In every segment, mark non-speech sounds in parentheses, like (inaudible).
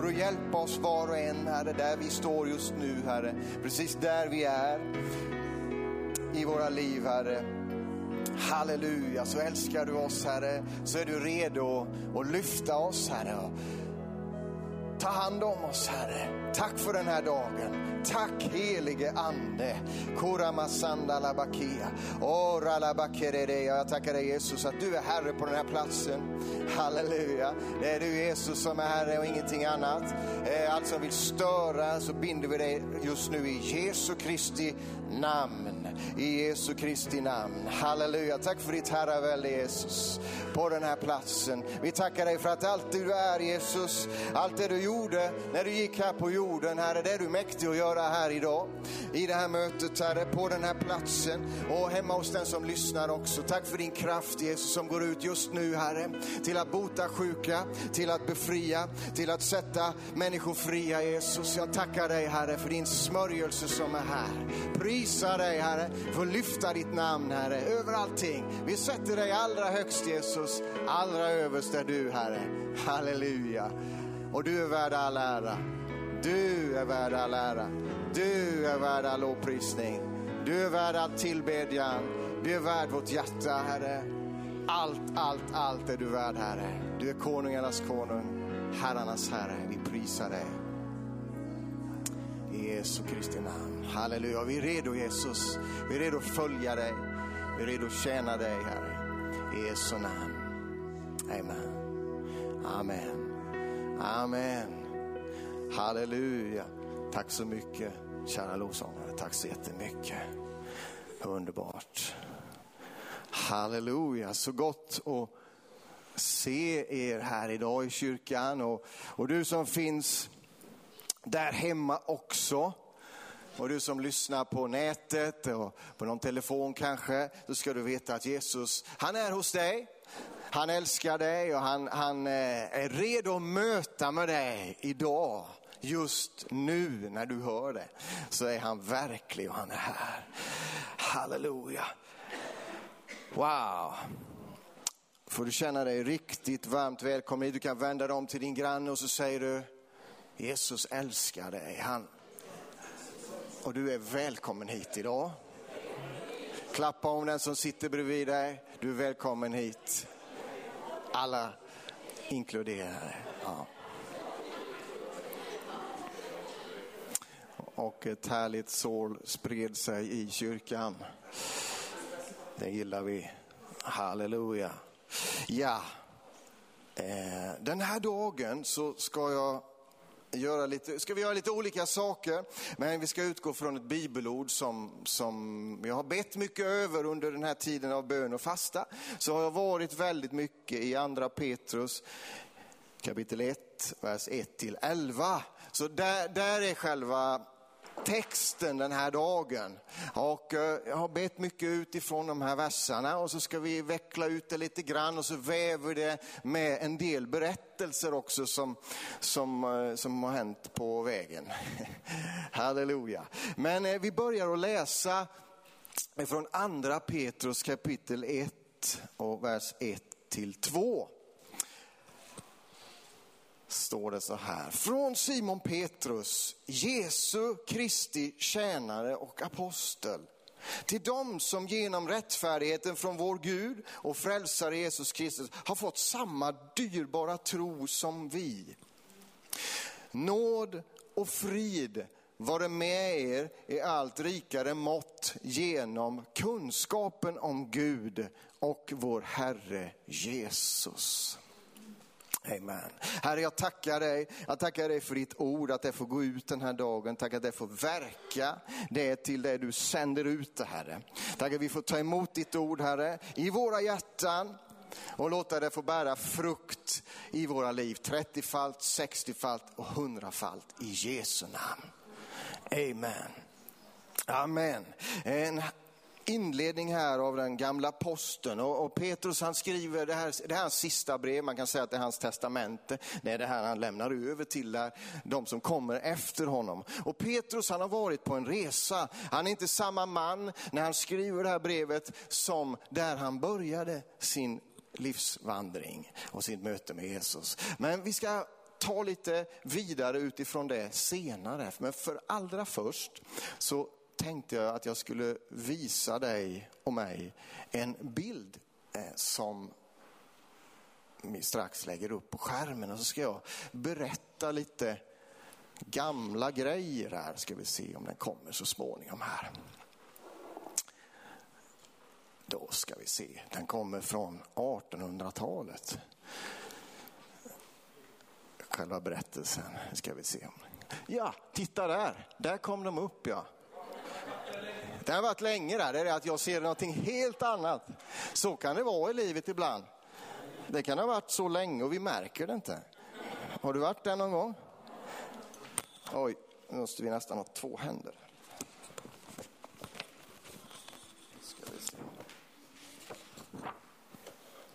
för att hjälpa oss var och en, Herre, där vi står just nu, Herre. Precis där vi är i våra liv, Herre. Halleluja, så älskar du oss Herre, så är du redo att lyfta oss Herre. Ta hand om oss Herre. Tack för den här dagen. Tack helige Ande. Kuramasanda labakia. Ora. Jag tackar dig Jesus att du är Herre på den här platsen. Halleluja. Det är du Jesus som är Herre och ingenting annat. Eh, allt som vill störa så binder vi dig just nu i Jesu Kristi namn. I Jesu Kristi namn. Halleluja. Tack för ditt herravälde Jesus på den här platsen. Vi tackar dig för att allt du är Jesus, allt det du gjorde när du gick här på jorden, Herre, det är du mäktig att göra här idag. I det här mötet, Herre, på den här platsen och hemma hos den som lyssnar också. Tack för din kraft Jesus som går ut just nu, Herre, till att bota sjuka, till att befria, till att sätta människor fria, Jesus. Jag tackar dig, Herre, för din smörjelse som är här. Prisa dig, Herre, för att lyfta ditt namn, Herre, över allting. Vi sätter dig allra högst, Jesus. Allra överst är du, Herre. Halleluja. Och du är värd all ära. Du är värd all ära. Du är värd all lovprisning. Du är värd all tillbedjan. Du är värd vårt hjärta, Herre. Allt, allt, allt är du värd, Herre. Du är konungarnas konung, herrarnas Herre. Vi prisar dig. I Jesu Kristi namn. Halleluja. Vi är redo Jesus. Vi är redo att följa dig. Vi är redo att tjäna dig, Herre. I Jesu namn. Amen. Amen. Amen. Halleluja. Tack så mycket, kära lovsångare. Tack så jättemycket. Underbart. Halleluja, så gott att se er här idag i kyrkan och, och du som finns där hemma också. Och du som lyssnar på nätet och på någon telefon kanske, då ska du veta att Jesus, han är hos dig. Han älskar dig och han, han eh, är redo att möta med dig idag. Just nu när du hör det så är han verklig och han är här. Halleluja. Wow. Får du känna dig riktigt varmt välkommen. Du kan vända dig om till din granne och så säger du Jesus älskar dig. Han... Och du är välkommen hit idag. Klappa om den som sitter bredvid dig. Du är välkommen hit. Alla inkluderade. Ja. Och ett härligt sorl spred sig i kyrkan. Det gillar vi. Halleluja. Ja, eh, den här dagen så ska jag göra lite, ska vi göra lite olika saker, men vi ska utgå från ett bibelord som, som jag har bett mycket över under den här tiden av bön och fasta. Så har jag varit väldigt mycket i andra Petrus kapitel 1, vers 1 till 11. Så där, där är själva texten den här dagen. Och eh, jag har bett mycket utifrån de här verserna och så ska vi veckla ut det lite grann och så väver det med en del berättelser också som, som, eh, som har hänt på vägen. (laughs) Halleluja. Men eh, vi börjar att läsa från andra Petrus kapitel 1 och vers 1 till 2 står det så här. Från Simon Petrus, Jesu Kristi tjänare och apostel. Till dem som genom rättfärdigheten från vår Gud och frälsare Jesus Kristus har fått samma dyrbara tro som vi. Nåd och frid vare med er i allt rikare mått genom kunskapen om Gud och vår Herre Jesus. Amen. Herre, jag tackar dig. Jag tackar dig för ditt ord, att det får gå ut den här dagen. Tack att det får verka det till det du sänder ut det, Herre. Tack att vi får ta emot ditt ord, Herre, i våra hjärtan och låta det få bära frukt i våra liv. 30-falt, 60-falt och 100-falt i Jesu namn. Amen. Amen. En inledning här av den gamla posten och, och Petrus han skriver, det här, det här är hans sista brev, man kan säga att det är hans testamente. Det är det här han lämnar över till där, de som kommer efter honom. Och Petrus han har varit på en resa, han är inte samma man när han skriver det här brevet som där han började sin livsvandring och sitt möte med Jesus. Men vi ska ta lite vidare utifrån det senare. Men för allra först så tänkte jag att jag skulle visa dig och mig en bild eh, som vi strax lägger upp på skärmen och så ska jag berätta lite gamla grejer här. Ska vi se om den kommer så småningom här. Då ska vi se, den kommer från 1800-talet. Själva berättelsen ska vi se. Ja, titta där, där kom de upp ja. Det har varit länge där, det är att jag ser någonting helt annat. Så kan det vara i livet ibland. Det kan ha varit så länge och vi märker det inte. Har du varit där någon gång? Oj, nu måste vi nästan ha två händer.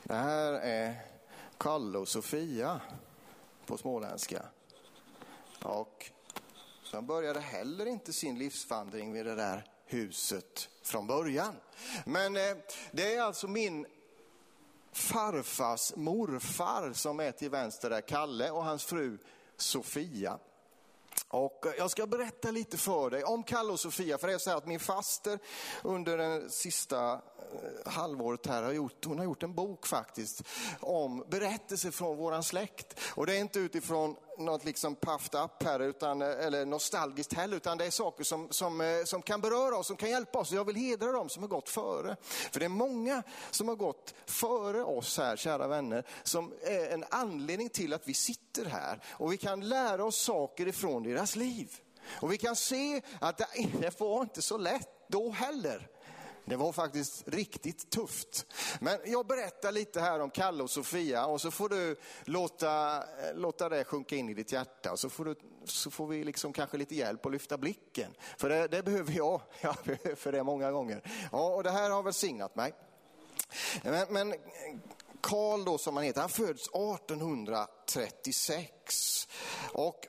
Det här är Kalle och Sofia på småländska. Och de började heller inte sin livsvandring vid det där huset från början. Men eh, det är alltså min farfars morfar som är till vänster där, Kalle och hans fru Sofia. Och eh, jag ska berätta lite för dig om Kalle och Sofia, för det är så här att min faster under det sista eh, halvåret här har gjort, hon har gjort en bok faktiskt om berättelser från våran släkt. Och det är inte utifrån något liksom puffed up här, utan, eh, eller nostalgiskt heller, utan det är saker som, som, eh, som kan beröra oss, som kan hjälpa oss. Jag vill hedra dem som har gått före. För det är många som har gått före oss här, kära vänner, som är en anledning till att vi sitter här. Och vi kan lära oss saker ifrån deras liv. Och vi kan se att det, (laughs) det var inte så lätt då heller. Det var faktiskt riktigt tufft. Men jag berättar lite här om Kalle och Sofia och så får du låta, eh, låta det sjunka in i ditt hjärta. Och så får, du, så får vi liksom kanske lite hjälp att lyfta blicken. För det, det behöver jag. (laughs) Jag behöver det många gånger. Ja, och det här har välsignat mig. Men, men Karl då som han heter, han föds 1836. Och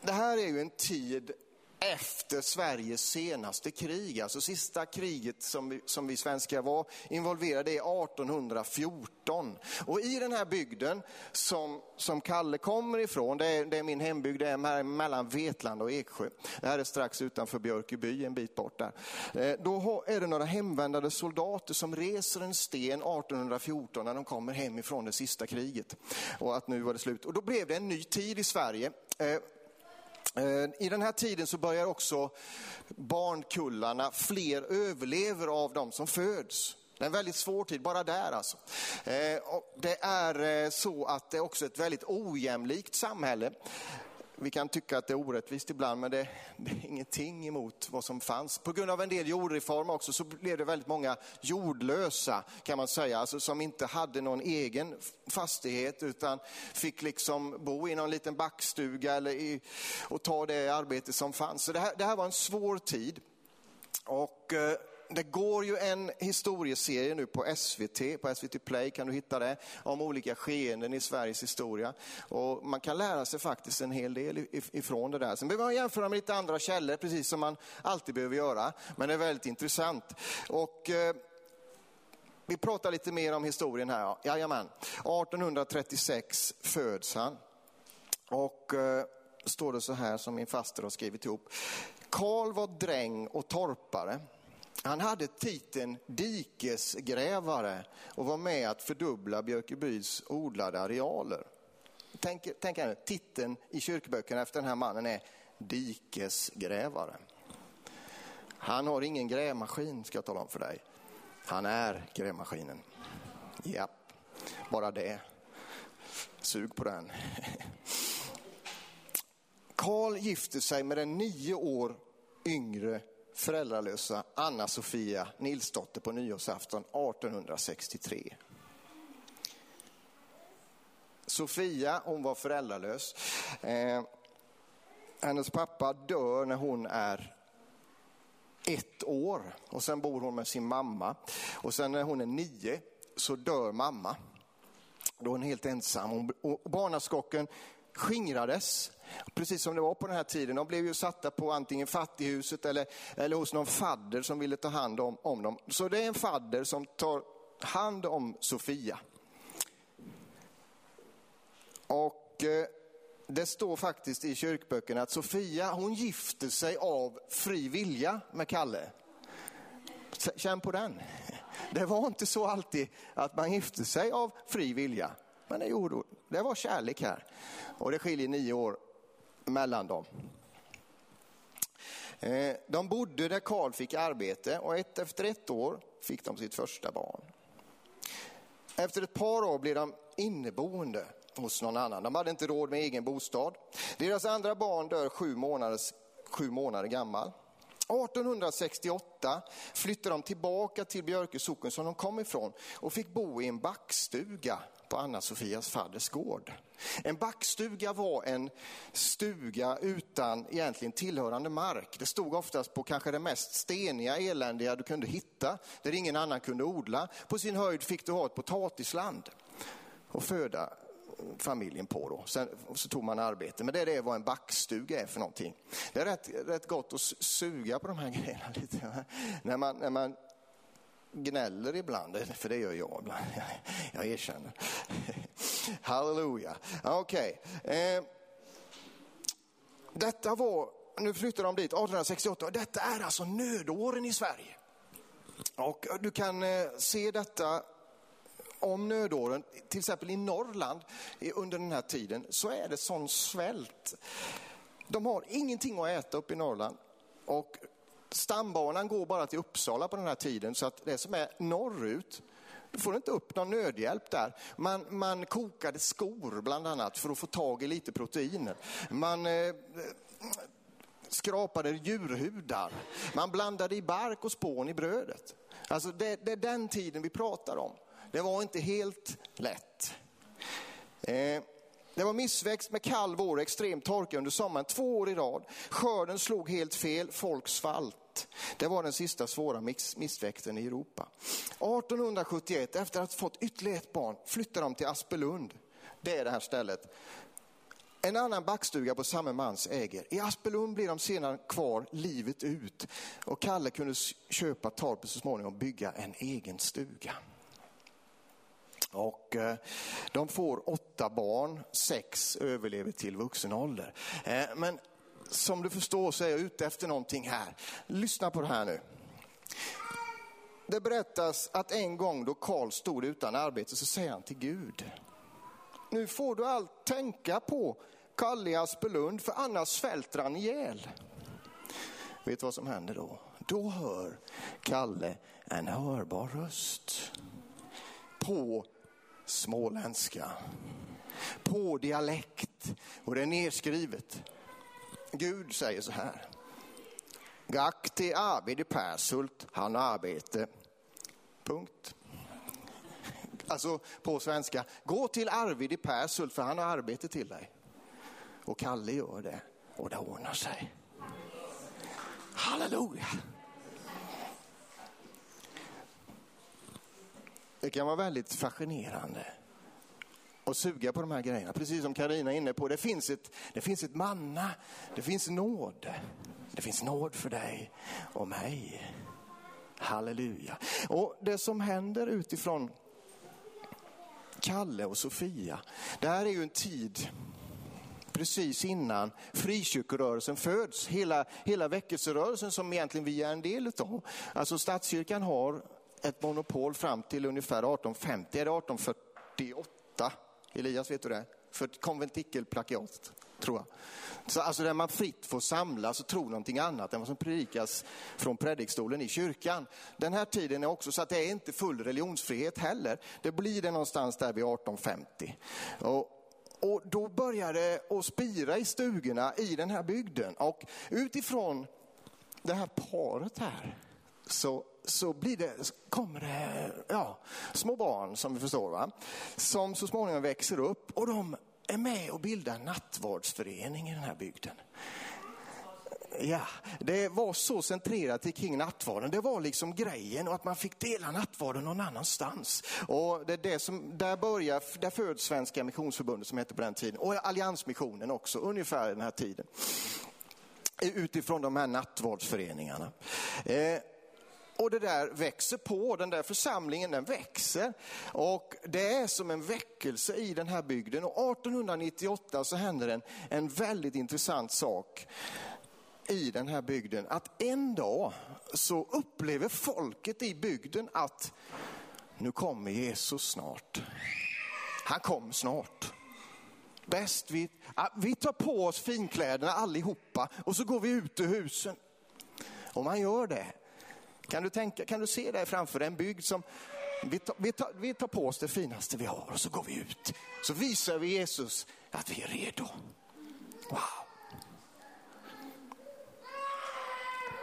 det här är ju en tid efter Sveriges senaste krig, alltså sista kriget som vi, som vi svenskar var involverade i 1814. Och i den här bygden som, som Kalle kommer ifrån, det är, det är min hembygd, det är mellan Vetlanda och Eksjö. Det här är strax utanför Björkeby, en bit bort där. Eh, då är det några hemvändande soldater som reser en sten 1814 när de kommer hem ifrån det sista kriget. Och att nu var det slut. Och då blev det en ny tid i Sverige. Eh, Eh, I den här tiden så börjar också barnkullarna, fler överlever av de som föds. Det är en väldigt svår tid, bara där alltså. Eh, det är eh, så att det är också ett väldigt ojämlikt samhälle. Vi kan tycka att det är orättvist ibland, men det, det, är ingenting emot vad som fanns. På grund av en del jordreformer också så blev det väldigt många jordlösa kan man säga, alltså som inte hade någon egen fastighet utan fick liksom bo i någon liten backstuga eller i, och ta det arbete som fanns. Så det här, det här var en svår tid. Och eh, det går ju en historieserie nu på SVT, på SVT Play kan du hitta det, om olika skeenden i Sveriges historia. Och man kan lära sig faktiskt en hel del ifrån det där. Sen behöver man jämföra med lite andra källor, precis som man alltid behöver göra. Men det är väldigt intressant. Och, eh, vi pratar lite mer om historien här. Jajamän. 1836 föds han. Och eh, står det så här som min faster har skrivit ihop. Karl var dräng och torpare. Han hade titeln dikesgrävare och var med att fördubbla Björkebys odlade arealer. Tänk, tänk här, titeln i kyrkböckerna efter den här mannen är dikesgrävare. Han har ingen grävmaskin ska jag tala om för dig. Han är grävmaskinen. Ja, bara det. Sug på den. Karl gifte sig med den nio år yngre föräldralösa Anna-Sofia Nilsdotter på nyårsafton 1863. Sofia, hon var föräldralös. Eh, hennes pappa dör när hon är ett år och sen bor hon med sin mamma. Och sen när hon är nio så dör mamma. Då är hon helt ensam. Och barnaskocken skingrades Precis som det var på den här tiden. De blev ju satta på antingen fattighuset eller, eller hos någon fadder som ville ta hand om, om dem. Så det är en fadder som tar hand om Sofia. Och eh, det står faktiskt i kyrkböckerna att Sofia hon gifter sig av fri vilja med Kalle. Känn på den. Det var inte så alltid att man gifte sig av fri vilja. Men det gjorde Det var kärlek här. Och det skiljer nio år mellan dem. Eh, de bodde där Karl fick arbete och ett, efter ett år fick de sitt första barn. Efter ett par år blev de inneboende hos någon annan. De hade inte råd med egen bostad. Deras andra barn dör sju, månaders, sju månader gammal. 1868 flyttade de tillbaka till Björke socken som de kom ifrån och fick bo i en backstuga på Anna-Sofias fadders gård. En backstuga var en stuga utan egentligen tillhörande mark. Det stod oftast på kanske det mest steniga, eländiga du kunde hitta, där ingen annan kunde odla. På sin höjd fick du ha ett potatisland och föda familjen på. Då. Sen så tog man arbete. Men det är det vad en backstuga är för någonting. Det är rätt, rätt gott att suga på de här grejerna (laughs) lite. När man, när man gnäller ibland, (laughs) för det gör jag ibland. (laughs) Jag erkänner. (laughs) Halleluja. Okej. Okay. Eh, detta var, nu flyttar de dit 1868, detta är alltså nödåren i Sverige. Och du kan eh, se detta om nödåren, till exempel i Norrland under den här tiden, så är det sån svält. De har ingenting att äta uppe i Norrland. Och stambanan går bara till Uppsala på den här tiden, så att det som är norrut, du får inte upp någon nödhjälp där. Man, man kokade skor bland annat för att få tag i lite proteiner. Man eh, skrapade djurhudar. Man blandade i bark och spån i brödet. Alltså det, det är den tiden vi pratar om. Det var inte helt lätt. Eh, det var missväxt med kall vår och extrem torka under sommaren två år i rad. Skörden slog helt fel, folk svalt. Det var den sista svåra missväxten i Europa. 1871, efter att ha fått ytterligare ett barn, flyttade de till Aspelund. Det är det här stället. En annan backstuga på samma mans äger. I Aspelund blir de senare kvar livet ut. Och Kalle kunde köpa torpet så småningom och bygga en egen stuga. Och eh, de får åtta barn, sex överlever till vuxen ålder. Eh, men som du förstår så är jag ute efter någonting här. Lyssna på det här nu. Det berättas att en gång då Karl stod utan arbete så säger han till Gud. Nu får du allt tänka på Kalle i Aspelund för annars svälter han ihjäl. Vet du vad som händer då? Då hör Kalle en hörbar röst på småländska. På dialekt. Och det är nedskrivet. Gud säger så här. Gakti arbete Arvid i Persult, han har arbete. Punkt. Alltså på svenska, gå till Arvid i Persult för han har arbete till dig. Och Kalle gör det och det ordnar sig. Halleluja! Det kan vara väldigt fascinerande att suga på de här grejerna. Precis som Karina är inne på, det finns, ett, det finns ett manna, det finns nåd. Det finns nåd för dig och mig. Halleluja. Och det som händer utifrån Kalle och Sofia, det här är ju en tid precis innan frikyrkorörelsen föds. Hela, hela väckelserörelsen som egentligen vi är en del av. Alltså statskyrkan har ett monopol fram till ungefär 1850, är det 1848? Elias, vet du det? För ett konventikelplakat, tror jag. Så alltså där man fritt får samlas och tro någonting annat än vad som predikas från predikstolen i kyrkan. Den här tiden är också så att det är inte full religionsfrihet heller. Det blir det någonstans där vid 1850. Och och då börjar det att spira i stugorna i den här bygden. Och utifrån det här paret här så så blir det, kommer det ja, små barn som vi förstår, va? som så småningom växer upp och de är med och bildar nattvardsförening i den här bygden. Ja, det var så centrerat kring nattvarden. Det var liksom grejen och att man fick dela nattvarden någon annanstans. Och det är det som, där börjar, där föds Svenska Missionsförbundet som hette på den tiden och Alliansmissionen också, ungefär den här tiden. Utifrån de här nattvardsföreningarna. Eh, och det där växer på, den där församlingen den växer. Och det är som en väckelse i den här bygden. Och 1898 så händer en, en väldigt intressant sak i den här bygden. Att en dag så upplever folket i bygden att nu kommer Jesus snart. Han kommer snart. Bäst vi, vi tar på oss finkläderna allihopa och så går vi ut ur husen. Och man gör det. Kan du, tänka, kan du se dig framför? En bygd som vi tar, vi, tar, vi tar på oss det finaste vi har och så går vi ut. Så visar vi Jesus att vi är redo. Wow.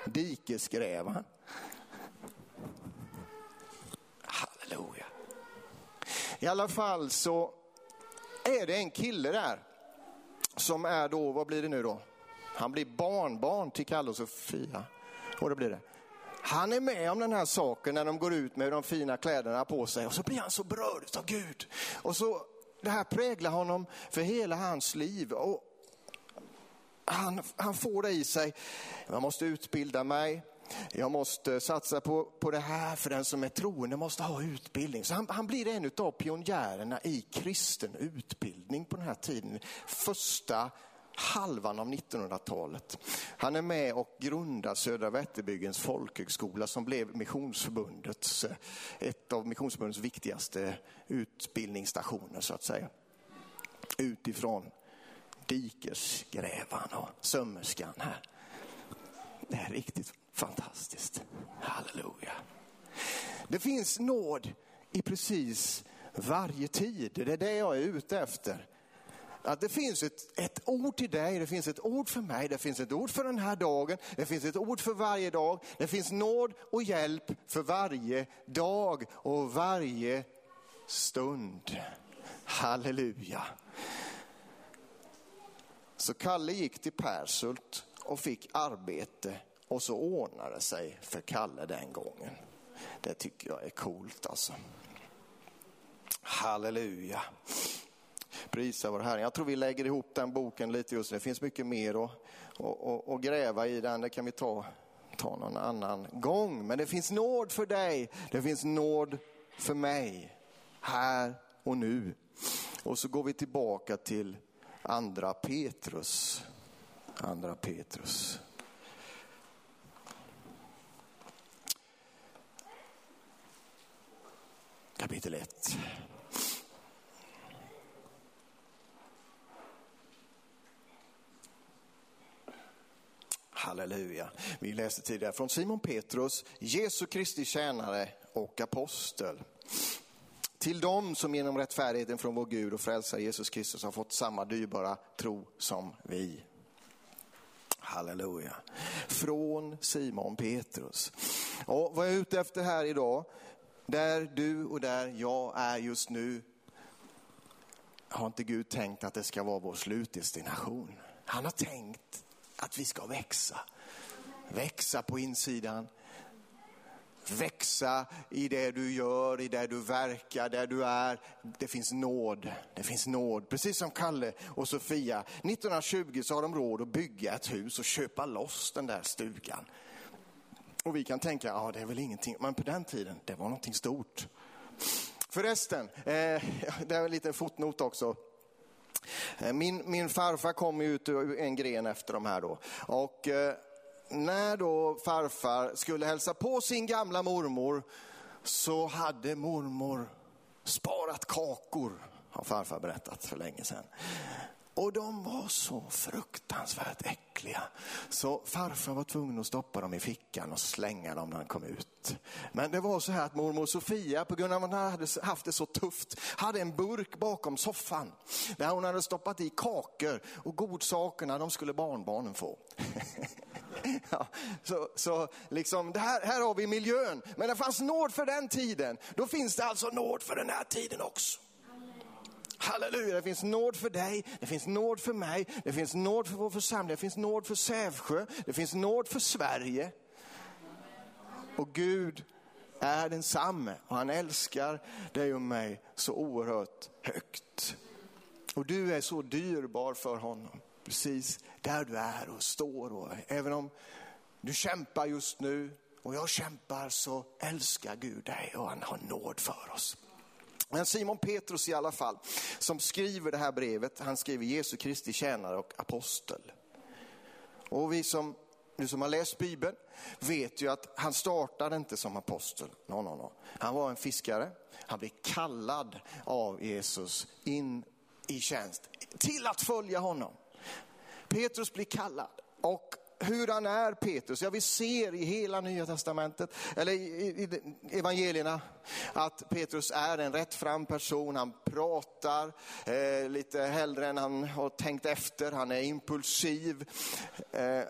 Dikesgrävaren. Halleluja. I alla fall så är det en kille där som är då, vad blir det nu då? Han blir barnbarn till Kalle och Sofia. Och det blir det. Han är med om den här saken när de går ut med de fina kläderna på sig och så blir han så berörd av Gud. Och så det här präglar honom för hela hans liv. Och han, han får det i sig, jag måste utbilda mig, jag måste satsa på, på det här för den som är troende måste ha utbildning. Så han, han blir en av pionjärerna i kristen utbildning på den här tiden. Första halvan av 1900-talet. Han är med och grundar Södra Vätterbyggens folkhögskola som blev Missionsförbundets, eh, ett av Missionsförbundets viktigaste utbildningsstationer så att säga. Utifrån dikesgrävaren och sömmerskan här. Det är riktigt fantastiskt. Halleluja. Det finns nåd i precis varje tid. Det är det jag är ute efter. Att det finns ett, ett ord till dig, det finns ett ord för mig, det finns ett ord för den här dagen, det finns ett ord för varje dag. Det finns nåd och hjälp för varje dag och varje stund. Halleluja. Så Kalle gick till Persult och fick arbete och så ordnade det sig för Kalle den gången. Det tycker jag är coolt alltså. Halleluja. Prisa vår Herre. Jag tror vi lägger ihop den boken lite just nu. Det finns mycket mer att, att, att, gräva i den. Det kan vi ta, ta någon annan gång. Men det finns nåd för dig. Det finns nåd för mig. Här och nu. Och så går vi tillbaka till andra Petrus. Andra Petrus. Kapitel 1. Halleluja. Vi läste tidigare från Simon Petrus, Jesu Kristi tjänare och apostel. Till dem som genom rättfärdigheten från vår Gud och frälsare Jesus Kristus har fått samma dyrbara tro som vi. Halleluja. Från Simon Petrus. Och vad jag är ute efter här idag, där du och där jag är just nu, har inte Gud tänkt att det ska vara vår slutdestination. Han har tänkt att vi ska växa. Växa på insidan, växa i det du gör, i det du verkar, där du är. Det finns nåd. Det finns nåd. Precis som Kalle och Sofia. 1920 så har de råd att bygga ett hus och köpa loss den där stugan. Och vi kan tänka, ja det är väl ingenting, men på den tiden, det var någonting stort. Förresten, eh, (laughs) det är en liten fotnot också. Eh, min, min farfar kom ut ur en gren efter de här då. Och eh, när då farfar skulle hälsa på sin gamla mormor så hade mormor sparat kakor, har farfar berättat för länge sedan. Och de var så fruktansvärt äckliga. Så farfar var tvungen att stoppa dem i fickan och slänga dem när han kom ut. Men det var så här att mormor Sofia, på grund av att hon hade haft det så tufft, hade en burk bakom soffan. Där hon hade stoppat i kakor och godsakerna, de skulle barnbarnen få. (laughs) Ja, så, så liksom, det här, här har vi miljön, men det fanns nåd för den tiden. Då finns det alltså nåd för den här tiden också. Halleluja, det finns nåd för dig, det finns nåd för mig, det finns nåd för vår församling, det finns nåd för Sävsjö, det finns nåd för Sverige. Och Gud är densamme och han älskar dig och mig så oerhört högt. Och du är så dyrbar för honom, precis där du är och står. Och även om du kämpar just nu och jag kämpar så älskar Gud dig och han har nåd för oss. Men Simon Petrus i alla fall, som skriver det här brevet, han skriver Jesu Kristi tjänare och apostel. Och vi som, du som har läst Bibeln vet ju att han startade inte som apostel. No, no, no. Han var en fiskare, han blev kallad av Jesus in i tjänst till att följa honom. Petrus blir kallad och hur han är Petrus. Ja, vi ser i hela nya testamentet, eller i, i, i evangelierna, att Petrus är en rättfram person. Han pratar eh, lite hellre än han har tänkt efter. Han är impulsiv. Eh,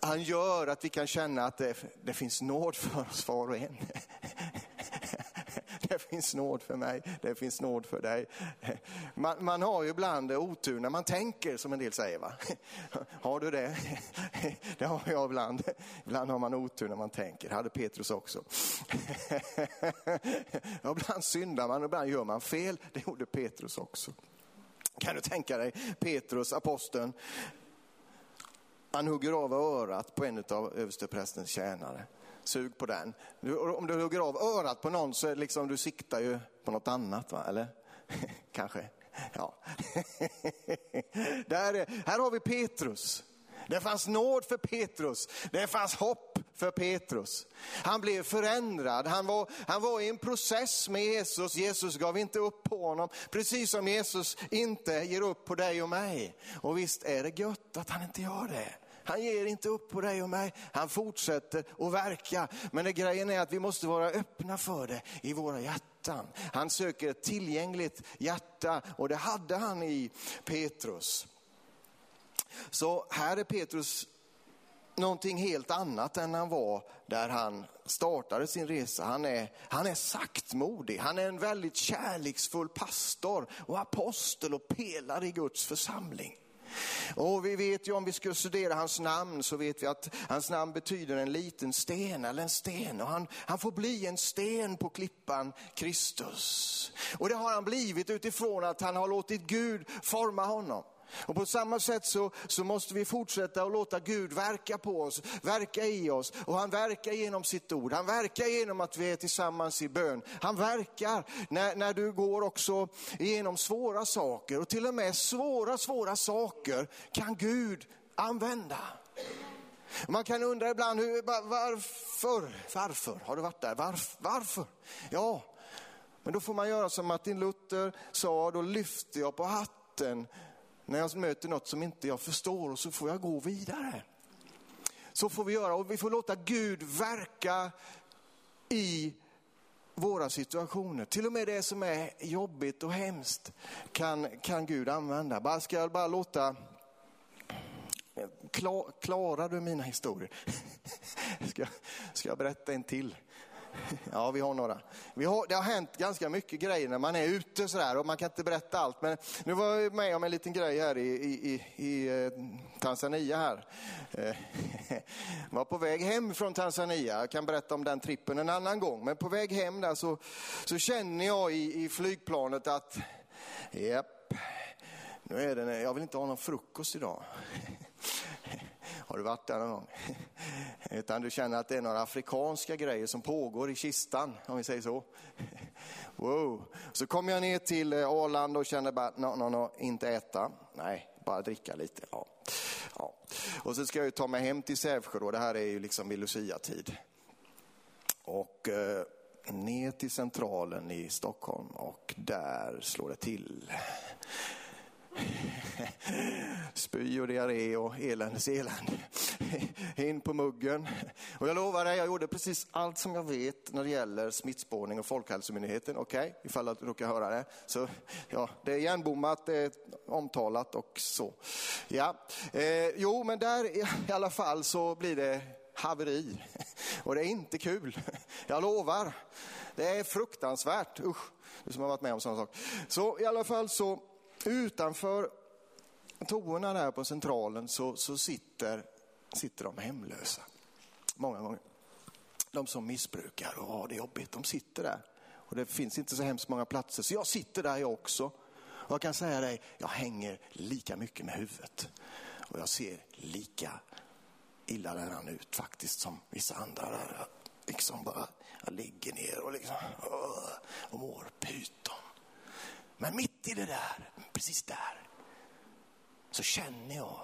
han gör att vi kan känna att det, det finns nåd för oss var och en. (laughs) Det finns nåd för mig, det finns nåd för dig. Man, man, har ju ibland otur när man tänker, som en del säger. Va? (laughs) Har du det? (laughs) Det har jag ibland. Ibland har man otur när man tänker, det hade Petrus också. Ibland syndar man, ibland gör man fel. Det gjorde Petrus också. Kan du tänka dig Petrus, aposteln, han hugger av örat på en av översteprästens tjänare. Sug på den. Om du hugger av örat på någon så liksom, du siktar ju på något annat, va? eller? (laughs) Kanske. Ja. (laughs) Där, här har vi Petrus. Det fanns nåd för Petrus. Det fanns hopp för Petrus. Han blev förändrad. Han var, han var i en process med Jesus. Jesus gav inte upp på honom. Precis som Jesus inte ger upp på dig och mig. Och visst är det gött att han inte gör det. Han ger inte upp på dig och mig. Han fortsätter att verka. Men det grejen är att vi måste vara öppna för det i våra hjärtan. Han söker ett tillgängligt hjärta och det hade han i Petrus. Så här är Petrus någonting helt annat än han var där han startade sin resa. Han är, han är saktmodig, han är en väldigt kärleksfull pastor och apostel och pelare i Guds församling. Och vi vet ju om vi skulle studera hans namn så vet vi att hans namn betyder en liten sten eller en sten. Och han, han får bli en sten på klippan Kristus. Och det har han blivit utifrån att han har låtit Gud forma honom. Och på samma sätt så, så måste vi fortsätta att låta Gud verka på oss, verka i oss. Och han verkar genom sitt ord, han verkar genom att vi är tillsammans i bön. Han verkar när, när du går också igenom svåra saker och till och med svåra, svåra saker kan Gud använda. Man kan undra ibland, hur, varför? Varför? Har du varit där? Varf, varför? Ja, men då får man göra som Martin Luther sa, då lyfter jag på hatten när jag möter något som inte jag förstår och så får jag gå vidare. Så får vi göra och vi får låta Gud verka i våra situationer. Till och med det som är jobbigt och hemskt kan, kan Gud använda. Bara ska jag bara låta Klar, klarar du mina historier? (laughs) Ska, ska jag berätta en till? (laughs) Ja, vi har några. Vi har, det har hänt ganska mycket grejer när man är ute sådär och man kan inte berätta allt. Men nu var jag med om en liten grej här i, i, i, i eh, Tanzania här. Jag eh, (laughs) var på väg hem från Tanzania, jag kan berätta om den trippen en annan gång. Men på väg hem där så, så känner jag i, i flygplanet att, japp, nu är det, jag vill inte ha någon frukost idag. (laughs) Har du varit där någon gång? (laughs) Utan du känner att det är några afrikanska grejer som pågår i kistan, om vi säger så. (laughs) Wow. Så kommer jag ner till eh, Arlanda och känner bara, no, no, no, inte äta. Nej, bara dricka lite. Ja. Ja. Och så ska jag ta mig hem till Sävsjö då, det här är ju liksom vid Lucia-tid. Och eh, ner till centralen i Stockholm och där slår det till. (laughs) Spy och diarré och eländes elände. In på muggen. Och jag lovar dig, jag gjorde precis allt som jag vet när det gäller smittspårning och Folkhälsomyndigheten. Okej, okay? ifall du råkar höra det. Så, ja, det är igenbommat, det är omtalat och så. Ja. Eh, jo, men där i alla fall så blir det haveri. Och det är inte kul. Jag lovar. Det är fruktansvärt. Usch, du som har varit med om sådana saker. Så i alla fall så utanför toorna där på centralen så, så sitter, sitter de hemlösa. Många gånger. De som missbrukar och har det jobbigt, de sitter där. Och det finns inte så hemskt många platser, så jag sitter där jag också. Och jag kan säga dig, jag hänger lika mycket med huvudet. Och jag ser lika illa däran ut faktiskt som vissa andra där. Liksom bara, jag ligger ner och liksom, och mår pyton. Men mitt i det där, precis där, så känner jag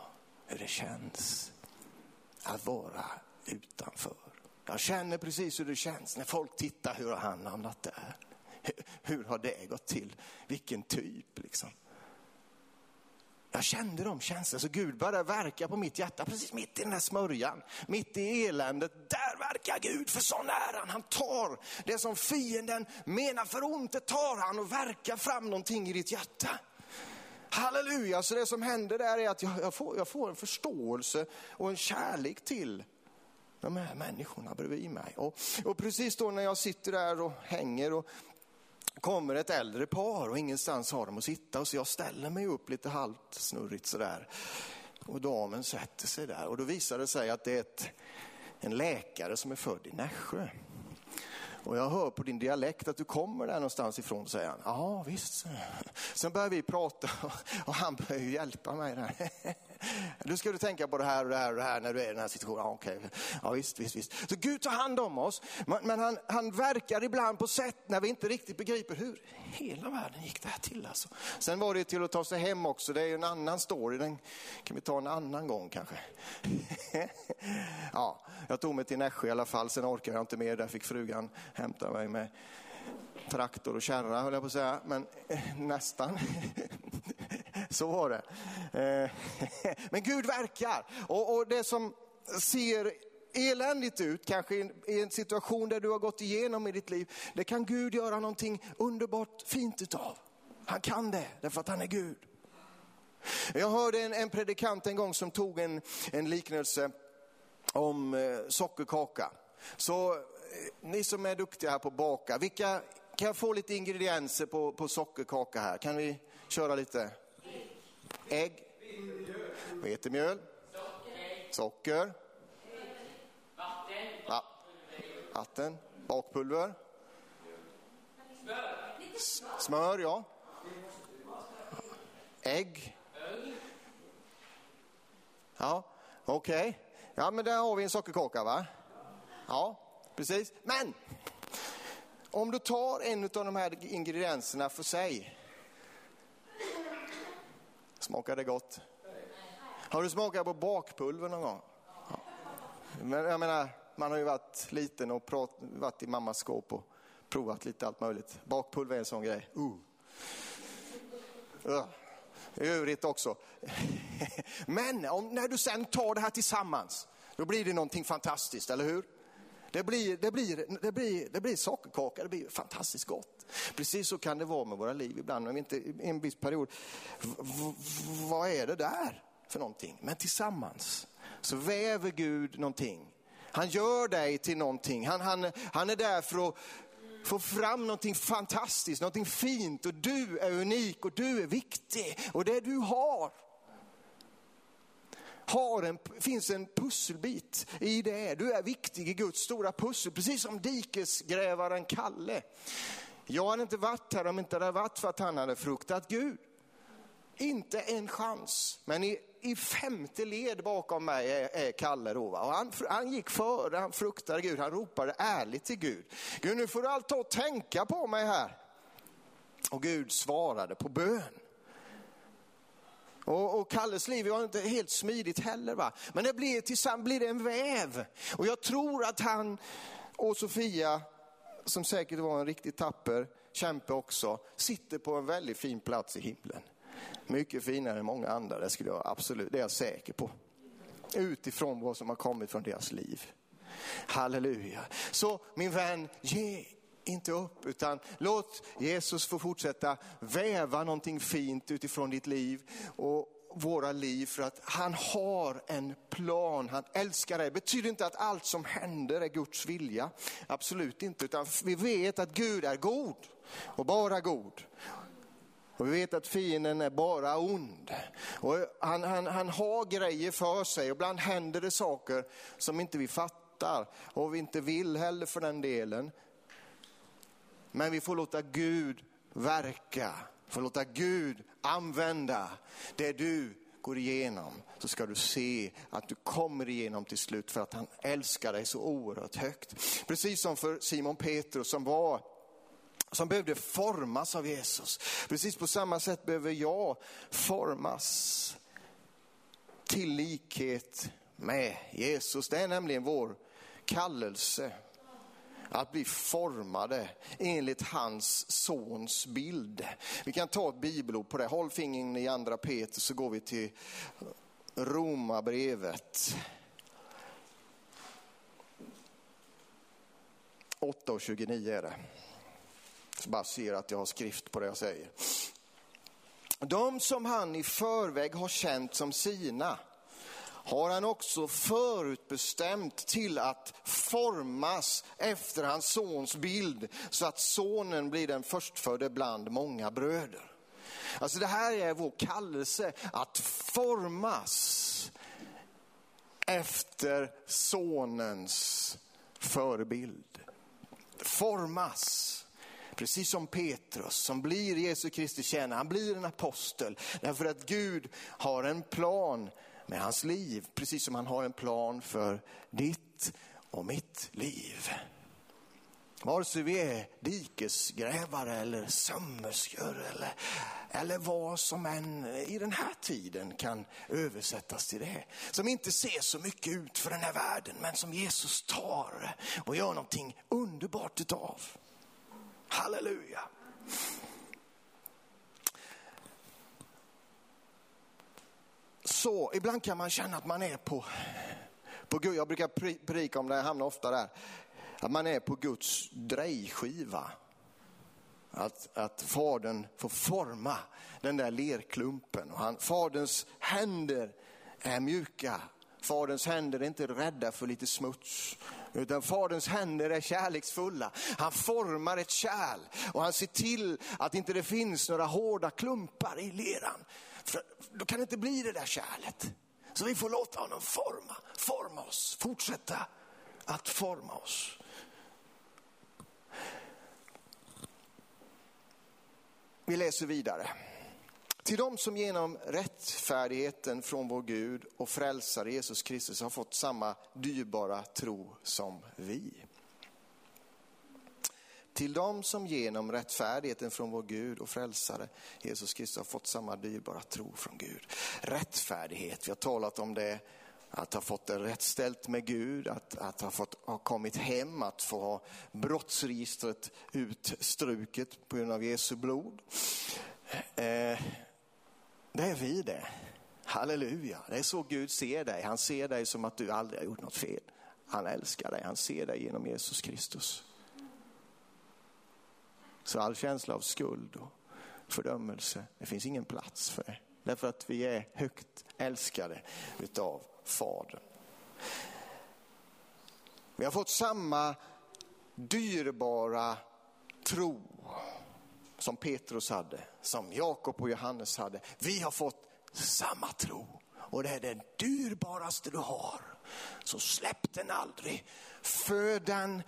hur det känns att vara utanför. Jag känner precis hur det känns när folk tittar, hur har han hamnat där? Hur har det gått till? Vilken typ liksom. Jag kände de känslorna, så Gud började verka på mitt hjärta, precis mitt i den där smörjan, mitt i eländet. Där verkar Gud, för sån är han. Han tar det som fienden menar för ont, det tar han och verkar fram någonting i ditt hjärta. Halleluja, så det som händer där är att jag, jag, får, jag får en förståelse och en kärlek till de här människorna bredvid mig. Och, och precis då när jag sitter där och hänger och kommer ett äldre par och ingenstans har de att sitta. och Så jag ställer mig upp lite halvt snurrigt sådär. Och damen sätter sig där och då visar det sig att det är ett, en läkare som är född i Nässjö. Och jag hör på din dialekt att du kommer där någonstans ifrån, säger han. Ja, visst. Sen börjar vi prata och han börjar ju hjälpa mig där. (laughs) (laughs) Nu ska du tänka på det här och det här och det här när du är i den här situationen. Ja, okay. ja visst, visst, visst. Så Gud tar hand om oss, men han, han verkar ibland på sätt när vi inte riktigt begriper hur hela världen gick det här till. Alltså. Sen var det till att ta sig hem också, det är ju en annan story, den kan vi ta en annan gång kanske. (laughs) ja, jag tog mig till Nässjö i alla fall, sen orkade jag inte mer, där fick frugan hämta mig med traktor och kärra höll jag på att säga, men eh, nästan. (laughs) (laughs) Så var det. Eh, (laughs) men Gud verkar och det som ser eländigt ut, kanske i en situation där du har gått igenom i ditt liv, det kan Gud göra någonting underbart fint utav. Han kan det, därför att han är Gud. Jag hörde en, en predikant en gång som tog en, en liknelse om eh, sockerkaka. Så eh, ni som är duktiga här på att baka, vilka, kan jag få lite ingredienser på, på sockerkaka här? Kan vi köra lite? Ägg, vetemjöl, socker, va, vatten, bakpulver, smör, ja. Ägg. Ja, okej. Okay. Ja, men där har vi en sockerkaka va? Ja, precis. Men om du tar en av de här ingredienserna för sig Smakar det gott? Har du smakat på bakpulver någon gång? Ja. Men jag menar, man har ju varit liten och prat, varit i mammas skåp och provat lite allt möjligt. Bakpulver är en sån grej. Uh. Uh. Övrigt också. (laughs) Men om, när du sen tar det här tillsammans, då blir det någonting fantastiskt, eller hur? Det blir, det, blir, det, blir, det blir sockerkaka, det blir fantastiskt gott. Precis så kan det vara med våra liv ibland, men inte i en viss period. V vad är det där för någonting? Men tillsammans så väver Gud någonting. Han gör dig till någonting. Han, han, han är där för att få fram någonting fantastiskt, någonting fint och du är unik och du är viktig. Och det du har har en, finns en pusselbit i det. Du är viktig i Guds stora pussel, precis som dikesgrävaren Kalle. Jag hade inte varit här om inte det hade varit för att han hade fruktat Gud. Inte en chans. Men i, i femte led bakom mig är, är Kalle då. Och han, han gick före, han fruktade Gud, han ropade ärligt till Gud. Gud nu får du allt ta och tänka på mig här. Och Gud svarade på bön. Och, och Kalles liv var inte helt smidigt heller. Va? Men det blir, tillsammans blir det en väv. Och jag tror att han och Sofia, som säkert var en riktigt tapper kämpe också, sitter på en väldigt fin plats i himlen. Mycket finare än många andra, det skulle jag absolut, det är jag säker på. Utifrån vad som har kommit från deras liv. Halleluja. Så min vän, ge inte upp, utan låt Jesus få fortsätta väva någonting fint utifrån ditt liv och våra liv för att han har en plan, han älskar dig. Det betyder inte att allt som händer är Guds vilja, absolut inte, utan vi vet att Gud är god och bara god. Och vi vet att fienden är bara ond. Och han, han, han har grejer för sig och ibland händer det saker som inte vi fattar och vi inte vill heller för den delen. Men vi får låta Gud verka, får låta Gud använda det du går igenom så ska du se att du kommer igenom till slut för att han älskar dig så oerhört högt. Precis som för Simon Petrus som var som behövde formas av Jesus. Precis på samma sätt behöver jag formas till likhet med Jesus. Det är nämligen vår kallelse att bli formade enligt hans sons bild. Vi kan ta ett bibelord på det. Håll fingret i andra Petrus så går vi till Romarbrevet. 8 och 29 är det. Så bara ser att jag har skrift på det jag säger. De som han i förväg har känt som sina har han också förutbestämt till att formas efter hans sons bild så att sonen blir den förstfödde bland många bröder. Alltså det här är vår kallelse att formas efter sonens förebild. Formas. Precis som Petrus som blir Jesu Kristi tjänare, han blir en apostel. Därför att Gud har en plan med hans liv, precis som han har en plan för ditt och mitt liv. Vare sig vi är dikesgrävare eller sömmerskor eller, eller vad som än i den här tiden kan översättas till det. Som inte ser så mycket ut för den här världen men som Jesus tar och gör någonting underbart utav. Halleluja. Så ibland kan man känna att man är på, på Gud. Jag brukar predika om det, jag hamnar ofta där. Att man är på Guds drejskiva. Att, att fadern får forma den där lerklumpen. Och han, faderns händer är mjuka. Faderns händer är inte rädda för lite smuts. Utan faderns händer är kärleksfulla. Han formar ett kärl och han ser till att inte det finns några hårda klumpar i leran. För då kan det inte bli det där kärlet. Så vi får låta honom forma, forma oss, fortsätta att forma oss. Vi läser vidare. Till dem som genom rättfärdigheten från vår Gud och frälsare Jesus Kristus har fått samma dyrbara tro som vi. Till dem som genom rättfärdigheten från vår Gud och frälsare Jesus Kristus har fått samma dyrbara tro från Gud. Rättfärdighet, vi har talat om det, att ha fått det rättställt med Gud, att, att ha, fått, ha kommit hem, att få ha brottsregistret utstruket på grund av Jesu blod. Eh, det är vi det. Halleluja, det är så Gud ser dig. Han ser dig som att du aldrig har gjort något fel. Han älskar dig, han ser dig genom Jesus Kristus. Så all känsla av skuld och fördömelse, det finns ingen plats för det. Därför att vi är högt älskade utav Fadern. Vi har fått samma dyrbara tro som Petrus hade, som Jakob och Johannes hade. Vi har fått samma tro och det är det dyrbaraste du har. Så släpp den aldrig. Föd den.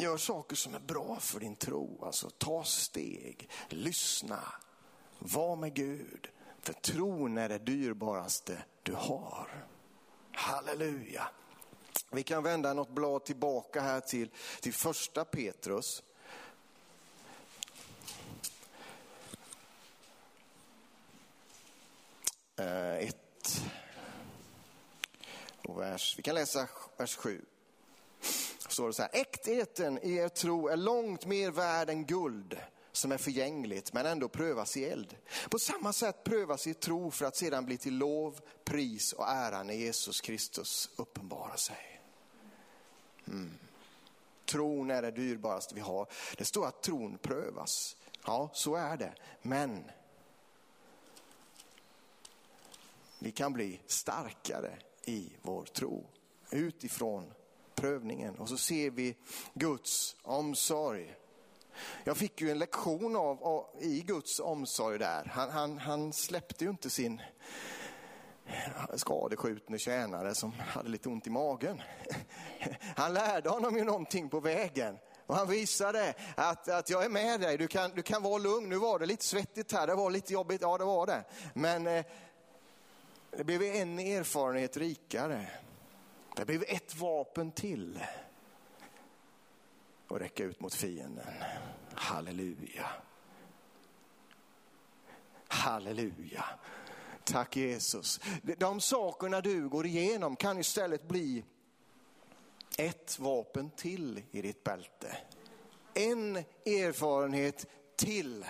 Gör saker som är bra för din tro. Alltså ta steg, lyssna, var med Gud. För tron är det dyrbaraste du har. Halleluja. Vi kan vända något blad tillbaka här till, till första Petrus. Eh, ett och vers, vi kan läsa vers 7 står det så här, äktheten i er tro är långt mer värd än guld som är förgängligt men ändå prövas i eld. På samma sätt prövas i tro för att sedan bli till lov, pris och ära när Jesus Kristus uppenbarar sig. Mm. Tron är det dyrbaraste vi har. Det står att tron prövas. Ja, så är det. Men vi kan bli starkare i vår tro utifrån prövningen. Och så ser vi Guds omsorg. Jag fick ju en lektion av, av i Guds omsorg där. Han, han, han släppte ju inte sin skadeskjutne tjänare som hade lite ont i magen. Han lärde honom ju någonting på vägen. Och han visade att, att jag är med dig, du kan, du kan vara lugn. Nu var det lite svettigt här, det var lite jobbigt, ja det var det. Men eh, det blev en erfarenhet rikare. Det blev ett vapen till. att räcka ut mot fienden. Halleluja. Halleluja. Tack Jesus. De sakerna du går igenom kan istället bli ett vapen till i ditt bälte. En erfarenhet till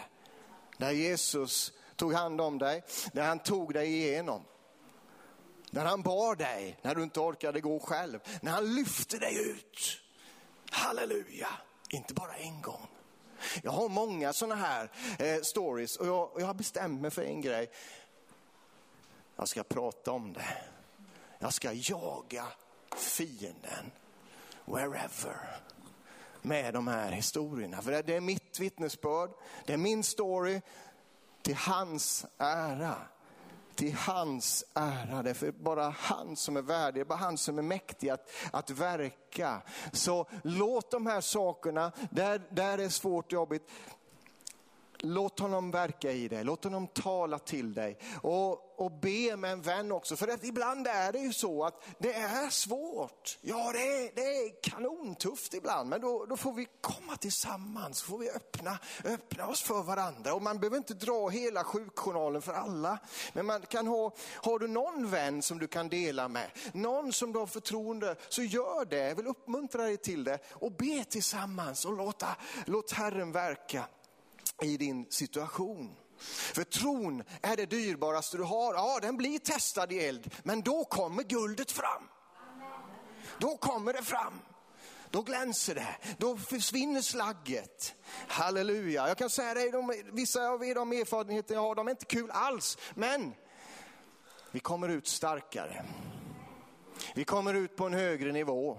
där Jesus tog hand om dig, där han tog dig igenom. När han bar dig när du inte orkade gå själv, när han lyfte dig ut. Halleluja, inte bara en gång. Jag har många sådana här eh, stories och jag, jag har bestämt mig för en grej. Jag ska prata om det. Jag ska jaga fienden wherever med de här historierna. För det är mitt vittnesbörd, det är min story till hans ära. Till hans ära, det är bara han som är värdig, det är bara han som är mäktig att, att verka. Så låt de här sakerna, där, där det är svårt och jobbigt, Låt honom verka i dig, låt honom tala till dig och, och be med en vän också. För att ibland är det ju så att det är svårt. Ja, det är, det är kanontufft ibland, men då, då får vi komma tillsammans, får vi öppna, öppna oss för varandra. Och man behöver inte dra hela sjukjournalen för alla, men man kan ha, har du någon vän som du kan dela med, någon som du har förtroende, så gör det. Jag vill uppmuntra dig till det och be tillsammans och låta, låt Herren verka i din situation. För tron är det dyrbaraste du har. Ja, den blir testad i eld, men då kommer guldet fram. Då kommer det fram. Då glänser det, då försvinner slagget. Halleluja. Jag kan säga dig, de, vissa av er, de erfarenheter jag har, de är inte kul alls. Men vi kommer ut starkare. Vi kommer ut på en högre nivå.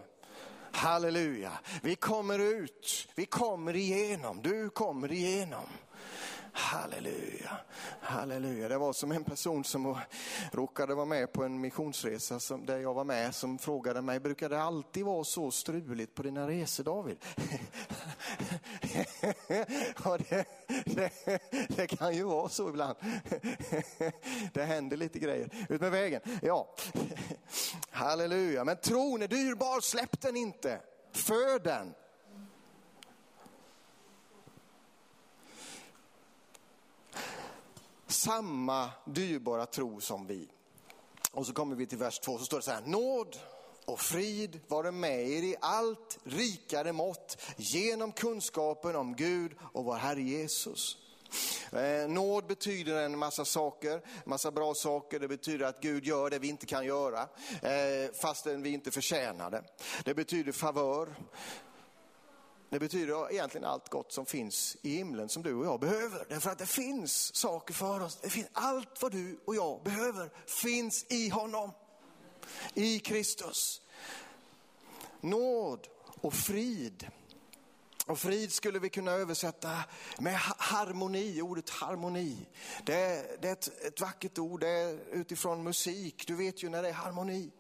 Halleluja. Vi kommer ut, vi kommer igenom, du kommer igenom. Halleluja, halleluja. Det var som en person som råkade vara med på en missionsresa som, där jag var med som frågade mig, brukar det alltid vara så struligt på dina resor David? (laughs) ja, det, det, det, kan ju vara så ibland. (laughs) det händer lite grejer ut med vägen. Ja, (laughs) halleluja. Men tron är dyrbar, släpp den inte. Föd den. Samma dyrbara tro som vi. Och så kommer vi till vers 2 så står det så här, nåd och frid vare med er i allt rikare mått genom kunskapen om Gud och vår Herre Jesus. Eh, nåd betyder en massa saker, massa bra saker. Det betyder att Gud gör det vi inte kan göra, eh, fastän vi inte förtjänar det. Det betyder favör. Det betyder egentligen allt gott som finns i himlen som du och jag behöver. Därför att det finns saker för oss. Det finns, allt vad du och jag behöver finns i honom. I Kristus. Nåd och frid. Och frid skulle vi kunna översätta med harmoni, ordet harmoni. Det är, det är ett, ett vackert ord, det är utifrån musik. Du vet ju när det är harmoni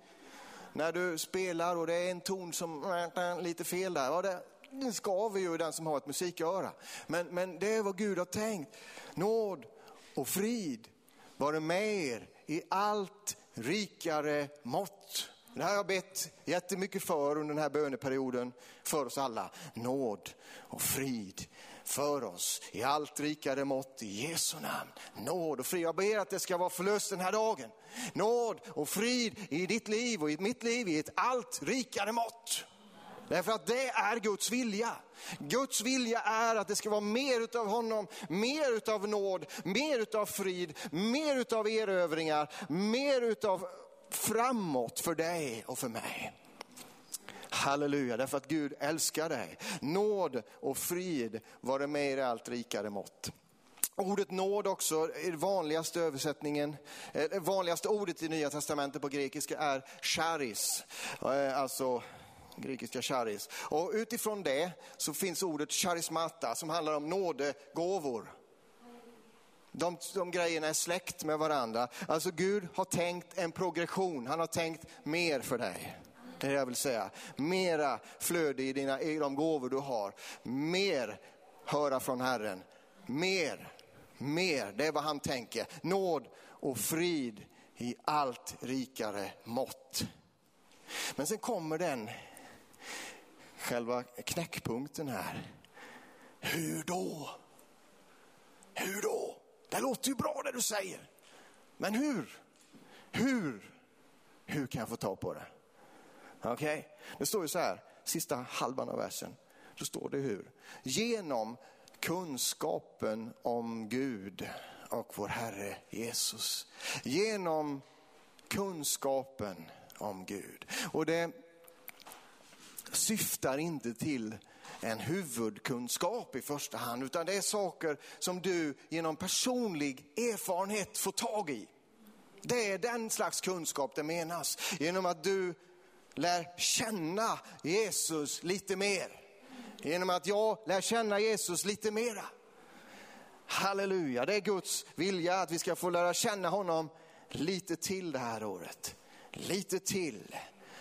när du spelar och det är en ton som är lite fel där. Ja, det, den skaver ju den som har ett musiköra. Men, men det är vad Gud har tänkt. Nåd och frid vare med er i allt rikare mått. Det här har jag bett jättemycket för under den här böneperioden för oss alla. Nåd och frid för oss i allt rikare mått i Jesu namn. Nåd och frid. Jag ber att det ska vara förlust den här dagen. Nåd och frid i ditt liv och i mitt liv i ett allt rikare mått. Därför att det är Guds vilja. Guds vilja är att det ska vara mer utav honom, mer utav nåd, mer utav frid, mer utav erövringar, mer utav framåt för dig och för mig. Halleluja, därför att Gud älskar dig. Nåd och frid vare med i allt rikare mått. Ordet nåd också, är vanligaste översättningen, eh, vanligaste ordet i Nya Testamentet på grekiska är charis. Eh, alltså grekiska charis. Och utifrån det så finns ordet charismata som handlar om nådegåvor. De, de grejerna är släkt med varandra. Alltså Gud har tänkt en progression, han har tänkt mer för dig. Det är det jag vill säga. Mera flöde i, dina, i de gåvor du har. Mer höra från Herren. Mer, mer. Det är vad han tänker. Nåd och frid i allt rikare mått. Men sen kommer den själva knäckpunkten här. Hur då? Hur då? Det låter ju bra det du säger. Men hur? Hur? Hur kan jag få tag på det? Okej, okay? det står ju så här, sista halvan av versen. Då står det hur? Genom kunskapen om Gud och vår Herre Jesus. Genom kunskapen om Gud. Och det syftar inte till en huvudkunskap i första hand, utan det är saker som du genom personlig erfarenhet får tag i. Det är den slags kunskap det menas. Genom att du lär känna Jesus lite mer. Genom att jag lär känna Jesus lite mera. Halleluja, det är Guds vilja att vi ska få lära känna honom lite till det här året. Lite till.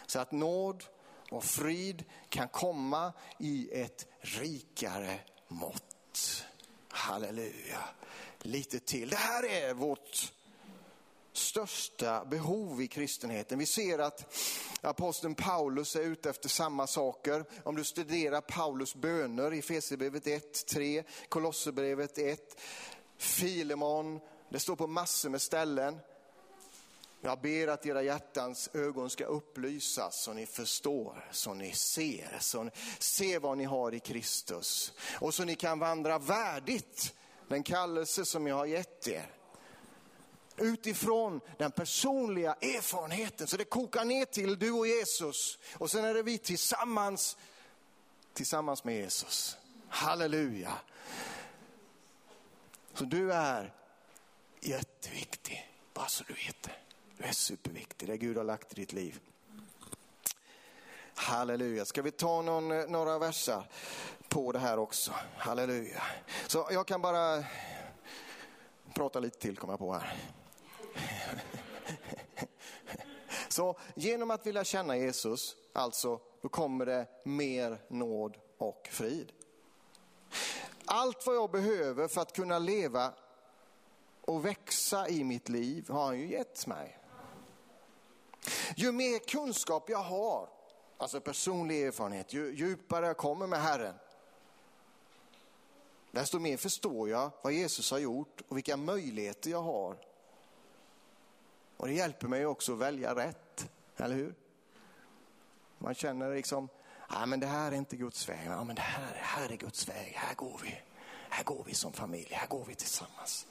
Så att nåd och frid kan komma i ett rikare mått. Halleluja. Lite till. Det här är vårt största behov i kristenheten. Vi ser att aposteln Paulus är ute efter samma saker. Om du studerar Paulus böner i Fesebrevet 1, 3, Kolosserbrevet 1, Filemon, det står på massor med ställen. Jag ber att era hjärtans ögon ska upplysas så ni förstår, så ni ser, så ni ser vad ni har i Kristus. Och så ni kan vandra värdigt den kallelse som jag har gett er utifrån den personliga erfarenheten. Så det kokar ner till du och Jesus och sen är det vi tillsammans, tillsammans med Jesus. Halleluja. Så du är jätteviktig, bara så du vet det. Du är superviktig, det Gud har lagt i ditt liv. Halleluja. Ska vi ta någon, eh, några verser på det här också? Halleluja. Så jag kan bara prata lite till, kommer jag på här. (laughs) Så genom att vilja känna Jesus, alltså, då kommer det mer nåd och frid. Allt vad jag behöver för att kunna leva och växa i mitt liv har han ju gett mig. Ju mer kunskap jag har, alltså personlig erfarenhet, ju djupare jag kommer med Herren, desto mer förstår jag vad Jesus har gjort och vilka möjligheter jag har och det hjälper mig också att välja rätt, eller hur? Man känner liksom, ja men det här är inte Guds väg, ja men det här, här är Guds väg, här går vi. Här går vi som familj, här går vi tillsammans.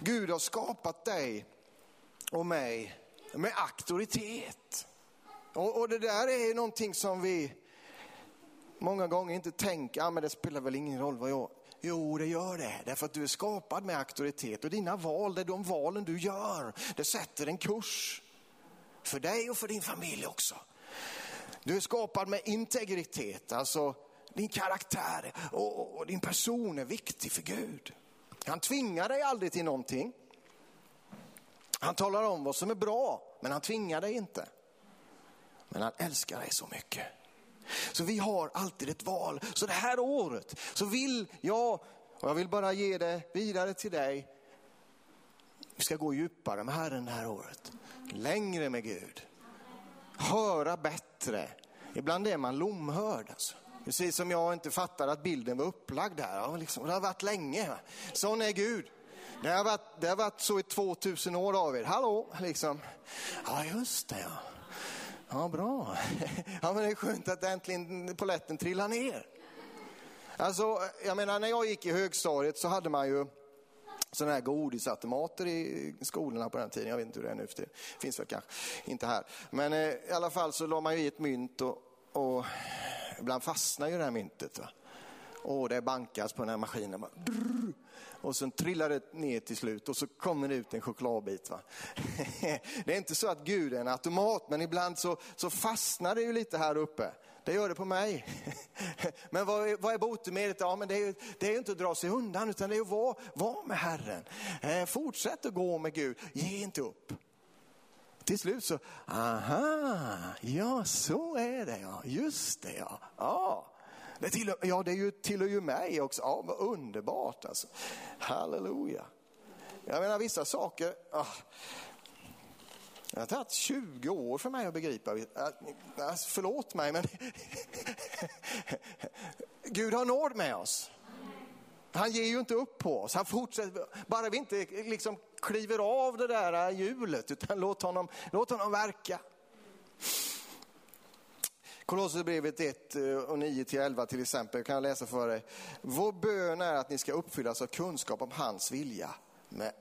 Gud har skapat dig och mig med auktoritet. Och, och det där är någonting som vi många gånger inte tänker, ja men det spelar väl ingen roll vad jag Jo, det gör det. Därför att du är skapad med auktoritet och dina val, det är de valen du gör, det sätter en kurs. För dig och för din familj också. Du är skapad med integritet, alltså din karaktär och, och din person är viktig för Gud. Han tvingar dig aldrig till någonting. Han talar om vad som är bra, men han tvingar dig inte. Men han älskar dig så mycket. Så vi har alltid ett val. Så det här året så vill jag, och jag vill bara ge det vidare till dig, vi ska gå djupare med Herren det här året. Längre med Gud. Höra bättre. Ibland är man lomhörd. Alltså. Precis som jag inte fattar att bilden var upplagd här. Liksom, det har varit länge. Sån är Gud. Det har varit, det har varit så i 2000 år av er. Hallå, liksom. Ja just det ja. Ja, bra. (laughs) Ja, men det är skönt att äntligen poletten trillar ner. Alltså, jag menar när jag gick i högstadiet så hade man ju sådana här godisautomater i skolorna på den tiden. Jag vet inte hur det är nu för det finns väl kanske inte här. Men eh, i alla fall så la man ju i ett mynt och, och ibland fastnar ju det här myntet. Va? Och det bankas på den här maskinen. Bara, och sen trillar det ner till slut och så kommer det ut en chokladbit. Va? (laughs) Det är inte så att Gud är en automat, men ibland så, så fastnar det ju lite här uppe. Det gör det på mig. (laughs) Men vad är, vad är botemedlet? Ja, men det är, det är inte att dra sig undan, utan det är att vara, vara med Herren. Eh, fortsätt att gå med Gud, ge inte upp. till slut så, aha, ja så är det ja, just det ja. ja. Det tillhör, ja, det är ju, tillhör ju mig också. Ja, vad underbart alltså. Halleluja. Jag menar vissa saker, ah, det har tagit 20 år för mig att begripa. Äh, äh, förlåt mig men (laughs) Gud har nåd med oss. Han ger ju inte upp på oss. Han fortsätter, bara vi inte liksom kliver av det där hjulet utan låt honom, låt honom verka. Kolosserbrevet 1 eh, och 9 till 11 till exempel kan jag läsa för dig. Vår bön är att ni ska uppfyllas av kunskap om hans vilja med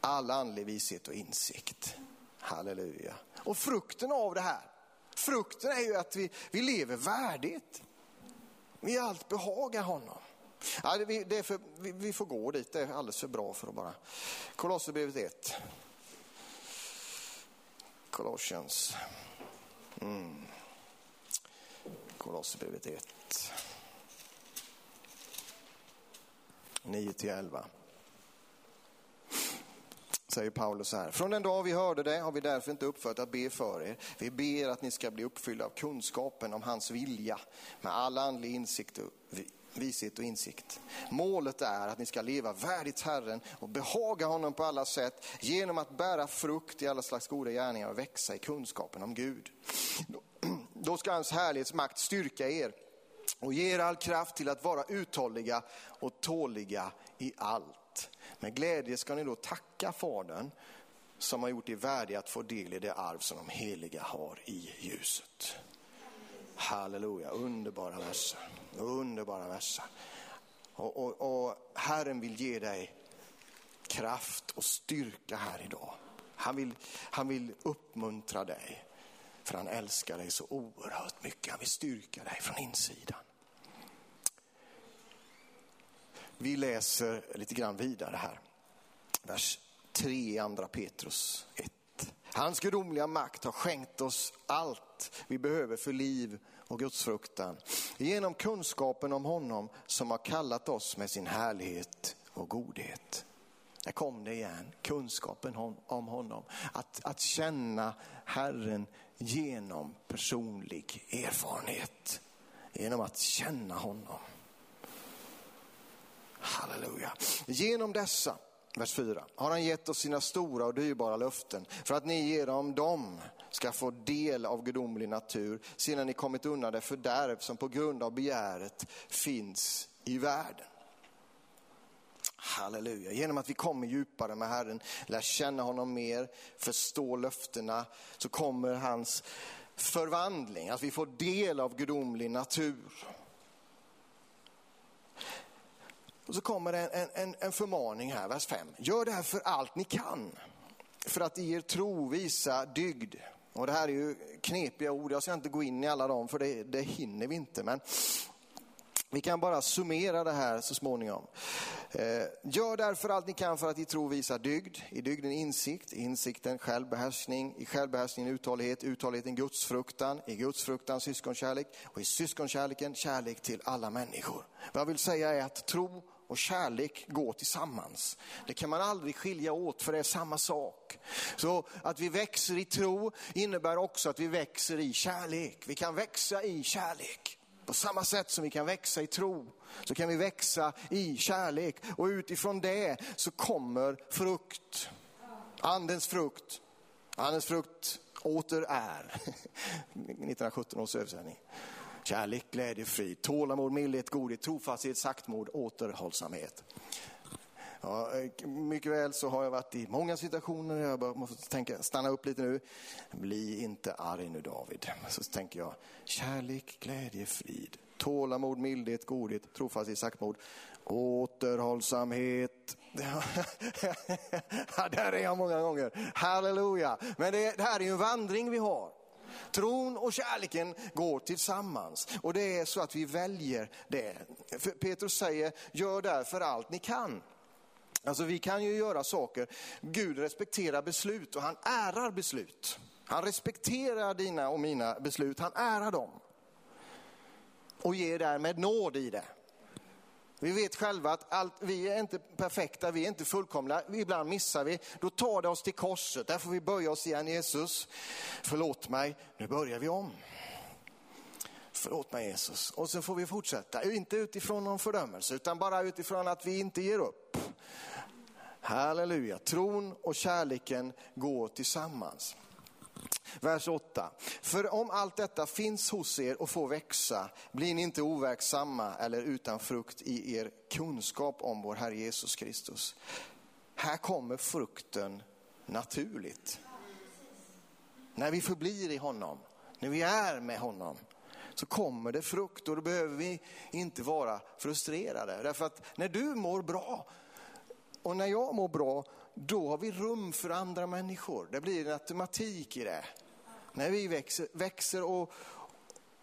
all andlig vishet och insikt. Halleluja. Och frukten av det här, frukten är ju att vi, vi lever värdigt. Vi allt behagar honom. Ja, det, det för, vi, vi, får gå dit, det är alldeles för bra för att bara... Kolosserbrevet 1. Colossians. Mm. Kolosserbrevet 1. 9 till 11 säger Paulus här. Från den dag vi hörde det har vi därför inte uppfört att be för er. Vi ber att ni ska bli uppfyllda av kunskapen om hans vilja med all andlig insikt och vishet och insikt. Målet är att ni ska leva värdigt Herren och behaga honom på alla sätt genom att bära frukt i alla slags goda gärningar och växa i kunskapen om Gud. Då ska hans härlighetsmakt styrka er och ge er all kraft till att vara uthålliga och tåliga i allt. Med glädje ska ni då tacka Fadern som har gjort er värdiga att få del i det arv som de heliga har i ljuset. Halleluja, underbara verser. Underbara verser. Och, och, och Herren vill ge dig kraft och styrka här idag. Han vill, han vill uppmuntra dig. För han älskar dig så oerhört mycket. Han vill styrka dig från insidan. Vi läser lite grann vidare här. Vers 3 i andra Petrus 1. Hans gudomliga makt har skänkt oss allt vi behöver för liv och gudsfruktan. Genom kunskapen om honom som har kallat oss med sin härlighet och godhet. Där kom det igen, kunskapen om honom. Att, att känna Herren genom personlig erfarenhet. Genom att känna honom. Halleluja. Genom dessa, vers 4, har han gett oss sina stora och dyrbara löften för att ni genom dem ska få del av gudomlig natur sedan ni kommit undan det fördärv som på grund av begäret finns i världen. Halleluja. Genom att vi kommer djupare med Herren, lär känna honom mer, förstå löftena, så kommer hans förvandling, att vi får del av gudomlig natur. Och så kommer det en, en, en förmaning här, vers 5. Gör det här för allt ni kan för att i er tro visa dygd. Och det här är ju knepiga ord, jag ska inte gå in i alla dem för det, det hinner vi inte. Men vi kan bara summera det här så småningom. Eh, gör därför allt ni kan för att i tro visa dygd, i dygden insikt, i insikten självbehärskning, i självbehärskningen uthållighet, uthålligheten gudsfruktan, i gudsfruktan syskonkärlek och i syskonkärleken kärlek till alla människor. Vad jag vill säga är att tro och kärlek går tillsammans. Det kan man aldrig skilja åt för det är samma sak. Så att vi växer i tro innebär också att vi växer i kärlek. Vi kan växa i kärlek. På samma sätt som vi kan växa i tro så kan vi växa i kärlek och utifrån det så kommer frukt. Andens frukt. Andens frukt åter är (laughs) 1917 års översättning. Kärlek, glädje, frid, tålamod, mildhet, godhet, trofasthet, saktmod, återhållsamhet. Ja, eh, mycket väl så har jag varit i många situationer, jag måste tänka, stanna upp lite nu. Bli inte arg nu David. Så tänker jag, kärlek, glädje, frid, tålamod, mildhet, godhet, trofasthet, saktmod, återhållsamhet. (laughs) Ja, där är jag många gånger. Halleluja. Men det, det här är ju en vandring vi har. Tron och kärleken går tillsammans och det är så att vi väljer det. För Petrus säger, gör därför allt ni kan. Alltså vi kan ju göra saker, Gud respekterar beslut och han ärar beslut. Han respekterar dina och mina beslut, han ärar dem. Och ger därmed nåd i det. Vi vet själva att allt, vi är inte perfekta, vi är inte fullkomliga, ibland missar vi. Då tar det oss till korset, där får vi böja oss igen. Jesus, förlåt mig, nu börjar vi om. Förlåt mig Jesus. Och så får vi fortsätta, inte utifrån någon fördömelse, utan bara utifrån att vi inte ger upp. Halleluja, tron och kärleken går tillsammans. Vers 8. För om allt detta finns hos er och får växa, blir ni inte overksamma eller utan frukt i er kunskap om vår Herre Jesus Kristus. Här kommer frukten naturligt. När vi förblir i honom, när vi är med honom, så kommer det frukt och då behöver vi inte vara frustrerade. Därför att när du mår bra och när jag mår bra, då har vi rum för andra människor. Det blir en automatik i det. När vi växer, växer och,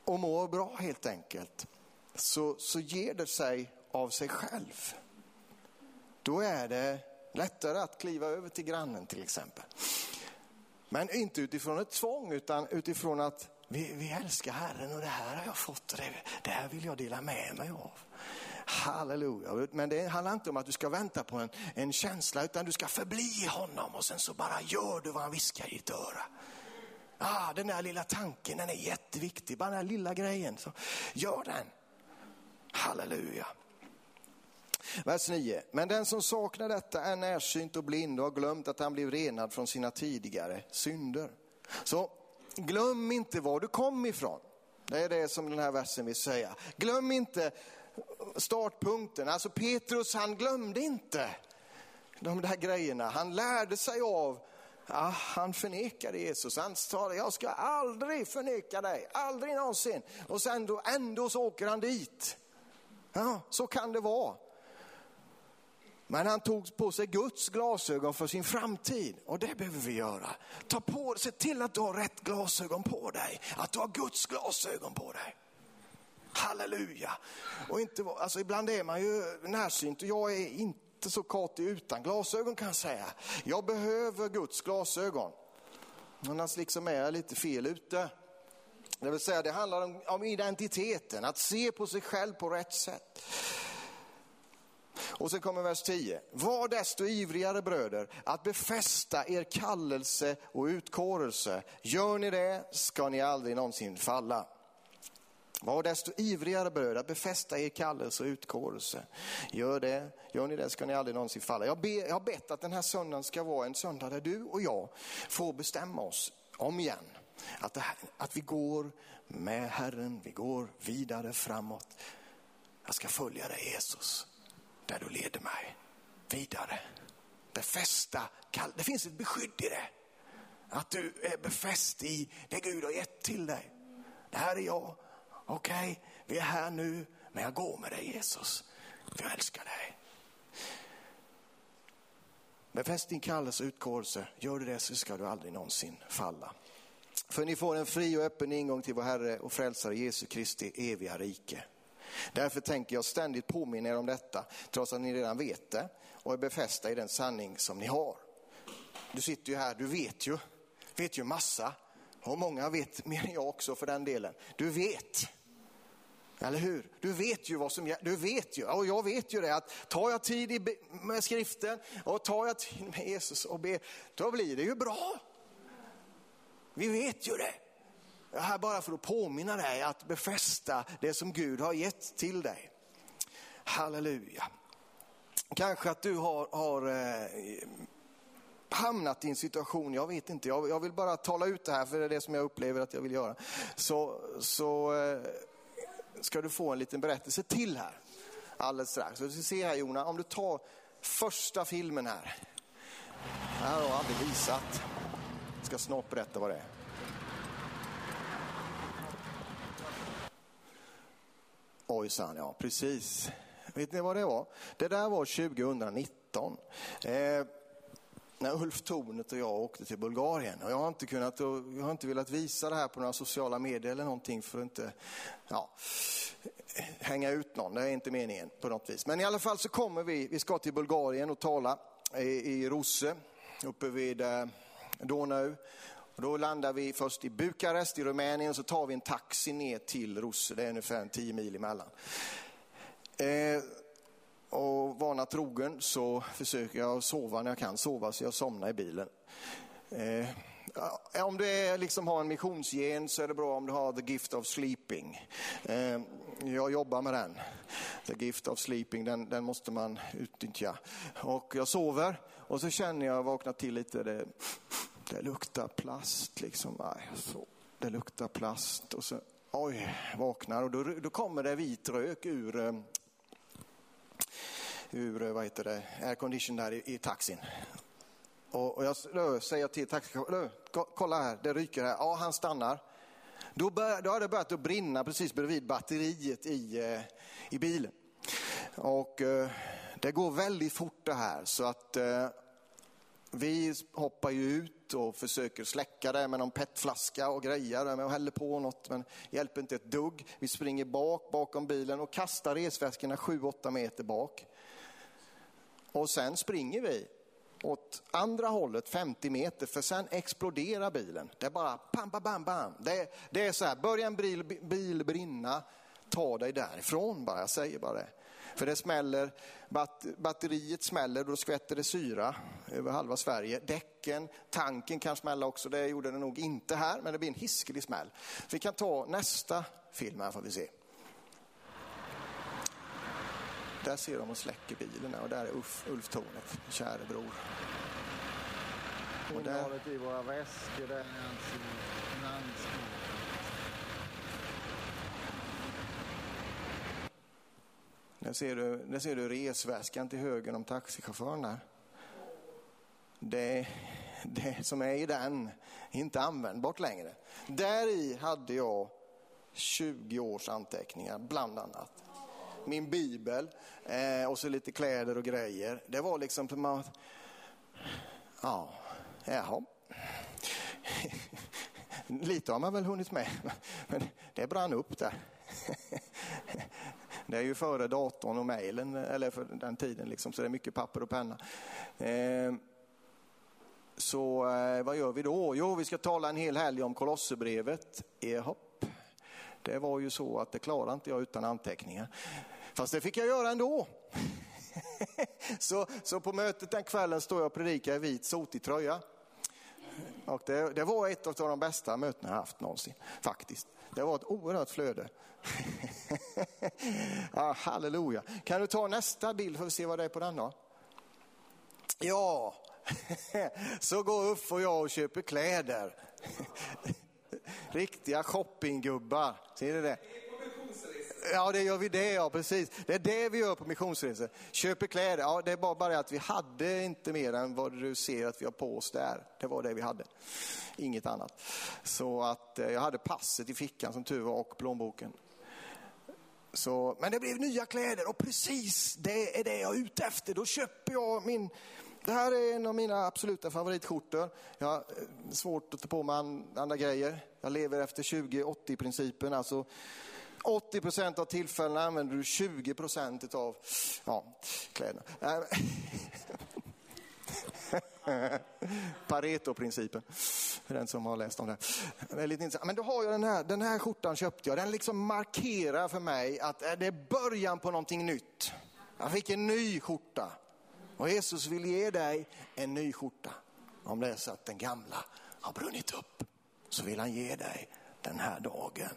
och mår bra helt enkelt, så, så ger det sig av sig själv. Då är det lättare att kliva över till grannen till exempel. Men inte utifrån ett tvång utan utifrån att vi, vi älskar Herren och det här har jag fått och det, det här vill jag dela med mig av. Halleluja. Men det handlar inte om att du ska vänta på en, en känsla utan du ska förbli i honom och sen så bara gör du vad han viskar i ditt öra. Ah, den där lilla tanken, den är jätteviktig. Bara den där lilla grejen, så gör den. Halleluja. Vers 9. Men den som saknar detta är närsynt och blind och har glömt att han blev renad från sina tidigare synder. Så glöm inte var du kom ifrån. Det är det som den här versen vill säga. Glöm inte startpunkten. Alltså Petrus han glömde inte de där grejerna. Han lärde sig av Ja, han förnekade Jesus. Han sa, jag ska aldrig förneka dig, aldrig någonsin. Och sen då, ändå så åker han dit. Ja, så kan det vara. Men han tog på sig Guds glasögon för sin framtid och det behöver vi göra. Ta på, se till att du har rätt glasögon på dig, att du har Guds glasögon på dig. Halleluja. Och inte, alltså ibland är man ju närsynt och jag är inte så katig utan glasögon kan jag säga. Jag behöver Guds glasögon. Annars liksom är jag lite fel ute. Det vill säga det handlar om, om identiteten, att se på sig själv på rätt sätt. Och sen kommer vers 10. Var desto ivrigare bröder att befästa er kallelse och utkårelse. Gör ni det ska ni aldrig någonsin falla. Var desto ivrigare bröder att befästa er kallelse och utkårelse. Gör det, gör ni det ska ni aldrig någonsin falla. Jag, ber, jag har bett att den här söndagen ska vara en söndag där du och jag får bestämma oss om igen. Att, här, att vi går med Herren, vi går vidare framåt. Jag ska följa dig Jesus, där du leder mig vidare. Befästa, kallelse, det finns ett beskydd i det. Att du är befäst i det Gud har gett till dig. Det här är jag, okej, okay, vi är här nu, men jag går med dig Jesus. För jag älskar dig. Befäst din kallelse och utkårelse. Gör du det så ska du aldrig någonsin falla. För ni får en fri och öppen ingång till vår Herre och frälsare Jesu Kristi eviga rike. Därför tänker jag ständigt påminna er om detta, trots att ni redan vet det och är befästa i den sanning som ni har. Du sitter ju här, du vet ju, vet ju massa och många vet mer än jag också för den delen. Du vet. Eller hur? Du vet ju vad som du vet ju, och jag vet ju det att tar jag tid med skriften och tar jag tid med Jesus och ber, då blir det ju bra. Vi vet ju det. Jag är här bara för att påminna dig att befästa det som Gud har gett till dig. Halleluja. Kanske att du har, har eh, hamnat i en situation, jag vet inte, jag, jag, vill bara tala ut det här för det är det som jag upplever att jag vill göra. Så, så eh, ska du få en liten berättelse till här alldeles strax. Så du ska se här Jona, om du tar första filmen här. Det här har jag aldrig visat. Jag ska snart berätta vad det är. Ojsan, ja precis. Vet ni vad det var? Det där var 2019. Eh, när Ulf Tornet och jag åkte till Bulgarien. Och jag, har inte kunnat, jag har inte velat visa det här på några sociala medier eller någonting för att inte ja, hänga ut någon. Det är inte meningen på något vis. Men i alla fall så kommer vi, vi ska till Bulgarien och tala i, i Rosse uppe vid eh, Donau. Och då landar vi först i Bukarest i Rumänien och så tar vi en taxi ner till Rosse. Det är ungefär 10 mil emellan. Eh, och vana trogen så försöker jag sova när jag kan sova så jag somnar i bilen. Eh, om du är, liksom har en missionsgen så är det bra om du har the gift of sleeping. Eh, jag jobbar med den. The gift of sleeping, den, den måste man utnyttja. Och jag sover och så känner jag, vaknar till lite, det, det luktar plast liksom. Ah, Aj, så, det luktar plast och så, oj, vaknar och då, då kommer det vit rök ur eh, ur eh, vad heter det, aircondition där i, i taxin. Och, och jag då, säger till taxichauffören, kolla här, det ryker här. Ja, han stannar. Då, bör, då har det börjat att brinna precis bredvid batteriet i, eh, i bilen. Och eh, det går väldigt fort det här så att eh, vi hoppar ju ut och försöker släcka det med någon petflaska och grejer och häller på något men hjälper inte ett dugg. Vi springer bak bakom bilen och kastar resväskorna 7-8 meter bak. Och sen springer vi åt andra hållet 50 meter för sen exploderar bilen. Det är bara bam, bam, bam, bam. Det, det är så här, börjar en bil, bil brinna, ta dig därifrån bara, jag säger bara det. För det smäller, bat, batteriet smäller, då skvätter det syra över halva Sverige. Däcken, tanken kan smälla också, det gjorde det nog inte här, men det blir en hiskelig smäll. Vi kan ta nästa film här får vi se. Där ser de och släcker bilen och där är Ulf, Tornet, käre bror. Och där... i våra väskor, där är alltså Där ser, du, där ser du resväskan till höger om taxichauffören där. Det, det som är i den är inte användbart längre. Där i hade jag 20 års anteckningar bland annat min bibel eh, och så lite kläder och grejer. Det var liksom, man, ja, jaha. (laughs) Lite har man väl hunnit med, men det brann upp där. (laughs) Det är ju före datorn och mejlen, eller för den tiden, liksom, så det är mycket papper och penna. Eh, så eh, vad gör vi då? Jo, vi ska tala en hel helg om Kolosserbrevet. Ehopp. Det var ju så att det klarade inte jag utan anteckningar. Fast det fick jag göra ändå. (laughs) så, så på mötet den kvällen står jag och predikar i vit sotig tröja. Och det, det, var ett av de bästa mötena jag haft någonsin, faktiskt. Det var ett oerhört flöde. (laughs) (laughs) ah, halleluja. Kan du ta nästa bild för att se vad det är på den då? Ja, (laughs) så går Uffe och jag och köper kläder. (laughs) Riktiga shoppinggubbar, ser du det? Ja, det gör vi det, ja precis. Det är det vi gör på missionsresor. Köper kläder, ja det är bara, bara att vi hade inte mer än vad du ser att vi har på oss där. Det var det vi hade, inget annat. Så att eh, jag hade passet i fickan som tur var och plånboken. Så, men det blev nya kläder och precis det är det jag är ute efter. Då köper jag min, det här är en av mina absoluta favoritskjortor. Jag har eh, svårt att ta på mig andra grejer. Jag lever efter 20-80 principen, alltså 80 procent av tillfällena använder du 20 procent av ja, kläderna. (laughs) (laughs) Pareto-principen, för den som har läst om det. det är lite intressant. Men då har jag den här, den här skjortan köpte jag. Den liksom markerar för mig att eh, det är början på någonting nytt. Jag fick en ny skjorta. Och Jesus vill ge dig en ny skjorta. Om det är så att den gamla har brunnit upp så vill han ge dig den här dagen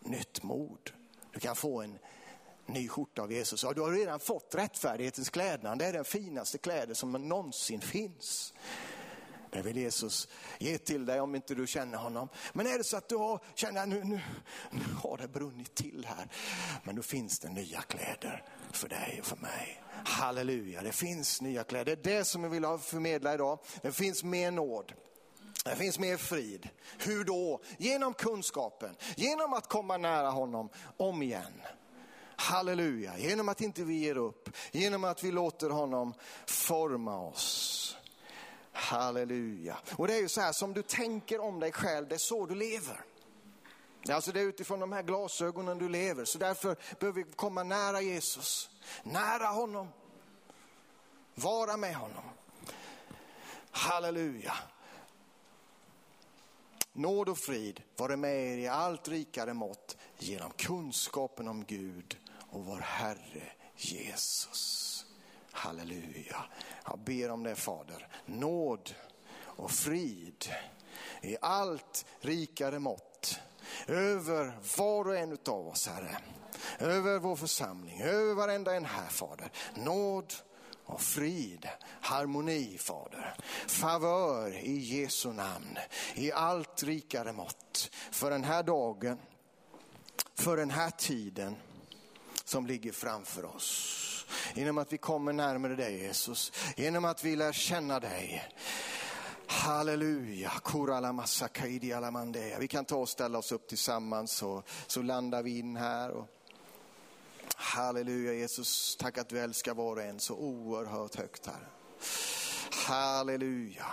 nytt mod. Du kan få en ny skjorta av Jesus. Ja, du har redan fått rättfärdighetens klädnad. Det är den finaste kläder som någonsin finns. Det vill Jesus ge till dig om inte du känner honom. Men är det så att du har, känner nu, nu, nu har det brunnit till här. Men då finns det nya kläder för dig och för mig. Halleluja, det finns nya kläder. Det är det som jag vill förmedla idag. Det finns mer nåd. Det finns mer frid. Hur då? Genom kunskapen, genom att komma nära honom om igen. Halleluja, genom att inte vi ger upp, genom att vi låter honom forma oss. Halleluja. Och det är ju så här, som du tänker om dig själv, det är så du lever. Alltså det är utifrån de här glasögonen du lever, så därför behöver vi komma nära Jesus, nära honom, vara med honom. Halleluja. Nåd och frid vare med er i allt rikare mått genom kunskapen om Gud och vår Herre Jesus. Halleluja. Jag ber om det Fader. Nåd och frid i allt rikare mått över var och en av oss Herre. Över vår församling, över varenda en här Fader. Nåd och frid, harmoni Fader. Favör i Jesu namn i allt rikare mått för den här dagen, för den här tiden som ligger framför oss. Genom att vi kommer närmare dig Jesus, genom att vi lär känna dig. Halleluja, Vi kan ta och ställa oss upp tillsammans så, så landar vi in här. Och Halleluja Jesus, tack att du älskar var och en så oerhört högt här. Halleluja.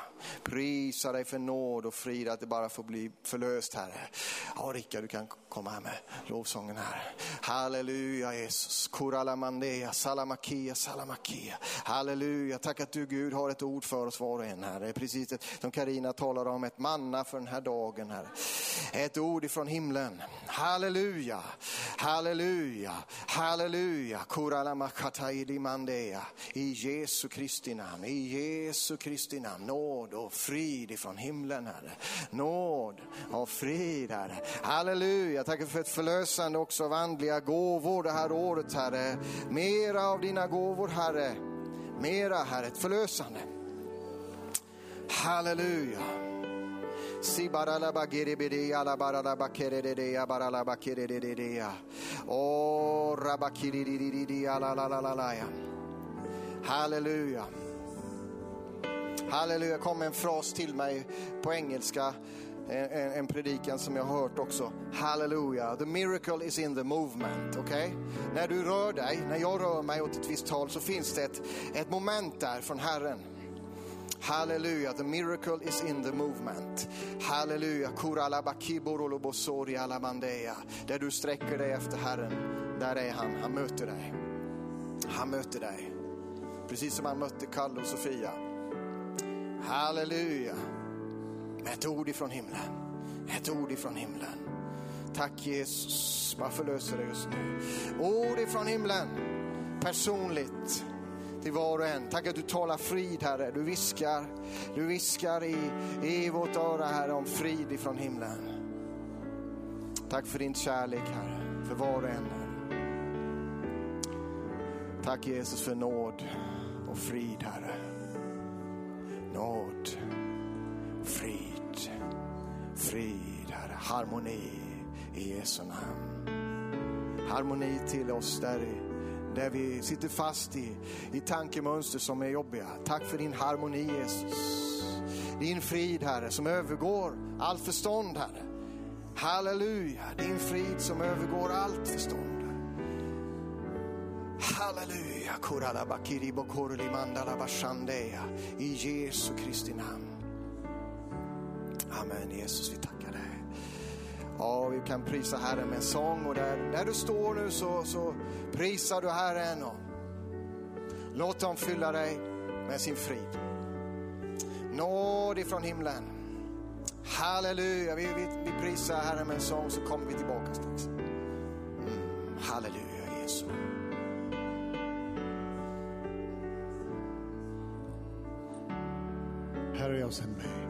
Prisa dig för nåd och frid att det bara får bli förlöst Herre. Ja Rickard, du kan komma här med lovsången här. Halleluja Jesus. Kuralamandeya, salamakia, salamakia. Halleluja. Tack att du Gud har ett ord för oss var och en här. Det är precis det som Karina talar om, ett manna för den här dagen här. Ett ord ifrån himlen. Halleluja, halleluja, halleluja. Kuralamakataidi mandeya. I Jesu Kristi namn, i Jesu Jesu Kristi namn. Nåd och frid ifrån himlen Herre. Nåd och frid Herre. Halleluja, tack för ett förlösande också av andliga gåvor det här året Herre. Mera av dina gåvor Herre. Mera Herre, ett förlösande. Halleluja. Halleluja. Halleluja, kom en fras till mig på engelska. En, en, predikan som jag har hört också. Halleluja, the miracle is in the movement. Okay? När du rör dig, när jag rör mig åt ett visst håll så finns det ett, ett moment där från Herren. Halleluja, the miracle is in the movement. Halleluja, Där du sträcker dig efter Herren, där är han. Han möter dig. Han möter dig. Precis som han mötte Kalle och Sofia. Halleluja. Ett ord ifrån himlen. Ett ord ifrån himlen. Tack Jesus, bara förlöser det just nu. Ord ifrån himlen, personligt till var och en. Tack att du talar frid Herre. Du viskar, du viskar i, i vårt öra Herre om frid ifrån himlen. Tack för din kärlek Herre, för var och en. Herre. Tack Jesus för nåd och frid Herre. Nåd, frid, frid Herre, harmoni i Jesu namn. Harmoni till oss där där vi sitter fast i, i tankemönster som är jobbiga. Tack för din harmoni Jesus. Din frid Herre som övergår allt förstånd Herre. Halleluja, din frid som övergår allt förstånd. Halleluja, i Jesu Kristi namn. Amen, Jesus vi tackar dig. Ja, vi kan prisa Herren med en sång och där, där du står nu så, så prisar du Herren och låt dem fylla dig med sin frid. Nåd ifrån himlen. Halleluja, vi, vi, vi prisar Herren med en sång så kommer vi tillbaka strax. Mm, halleluja Jesus. Herre, jag sänder mig.